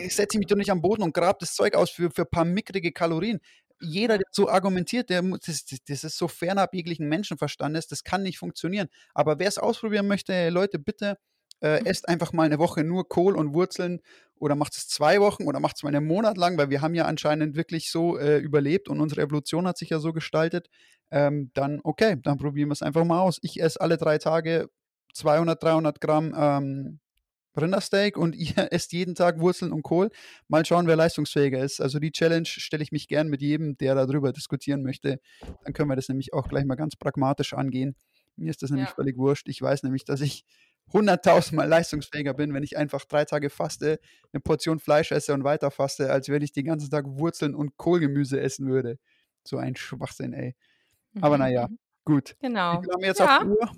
Ich setze mich doch nicht am Boden und grab das Zeug aus für, für ein paar mickrige Kalorien. Jeder, der so argumentiert, der, das- das ist so fernab jeglichen Menschenverstandes, das kann nicht funktionieren. Aber wer es ausprobieren möchte, Leute, bitte äh, Mhm. esst einfach mal eine Woche nur Kohl und Wurzeln oder macht es zwei Wochen oder macht es mal einen Monat lang, weil wir haben ja anscheinend wirklich so äh, überlebt und unsere Evolution hat sich ja so gestaltet. Ähm, dann okay, dann probieren wir es einfach mal aus. Ich esse alle drei Tage 200, 300 Gramm ähm, Rindersteak und ihr esst jeden Tag Wurzeln und Kohl. Mal schauen, wer leistungsfähiger ist. Also die Challenge stelle ich mich gern mit jedem, der darüber diskutieren möchte. Dann können wir das nämlich auch gleich mal ganz pragmatisch angehen. Mir ist das nämlich Ja. völlig wurscht. Ich weiß nämlich, dass ich 100.000 Mal leistungsfähiger bin, wenn ich einfach drei Tage faste, eine Portion Fleisch esse und weiter faste, als wenn ich den ganzen Tag Wurzeln und Kohlgemüse essen würde. So ein Schwachsinn, ey. Aber Mhm, naja, gut. Genau. viel haben wir jetzt Ja. auf Uhr?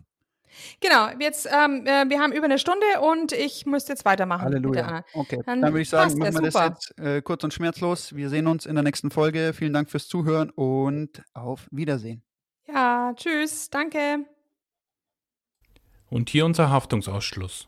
Genau, jetzt, ähm, äh, wir haben über eine Stunde und ich müsste jetzt weitermachen. Halleluja. Okay, Dann dann würde ich sagen, machen wir super. das jetzt äh, kurz und schmerzlos. Wir sehen uns in der nächsten Folge. Vielen Dank fürs Zuhören und auf Wiedersehen. Ja, tschüss, danke. Und hier unser Haftungsausschluss.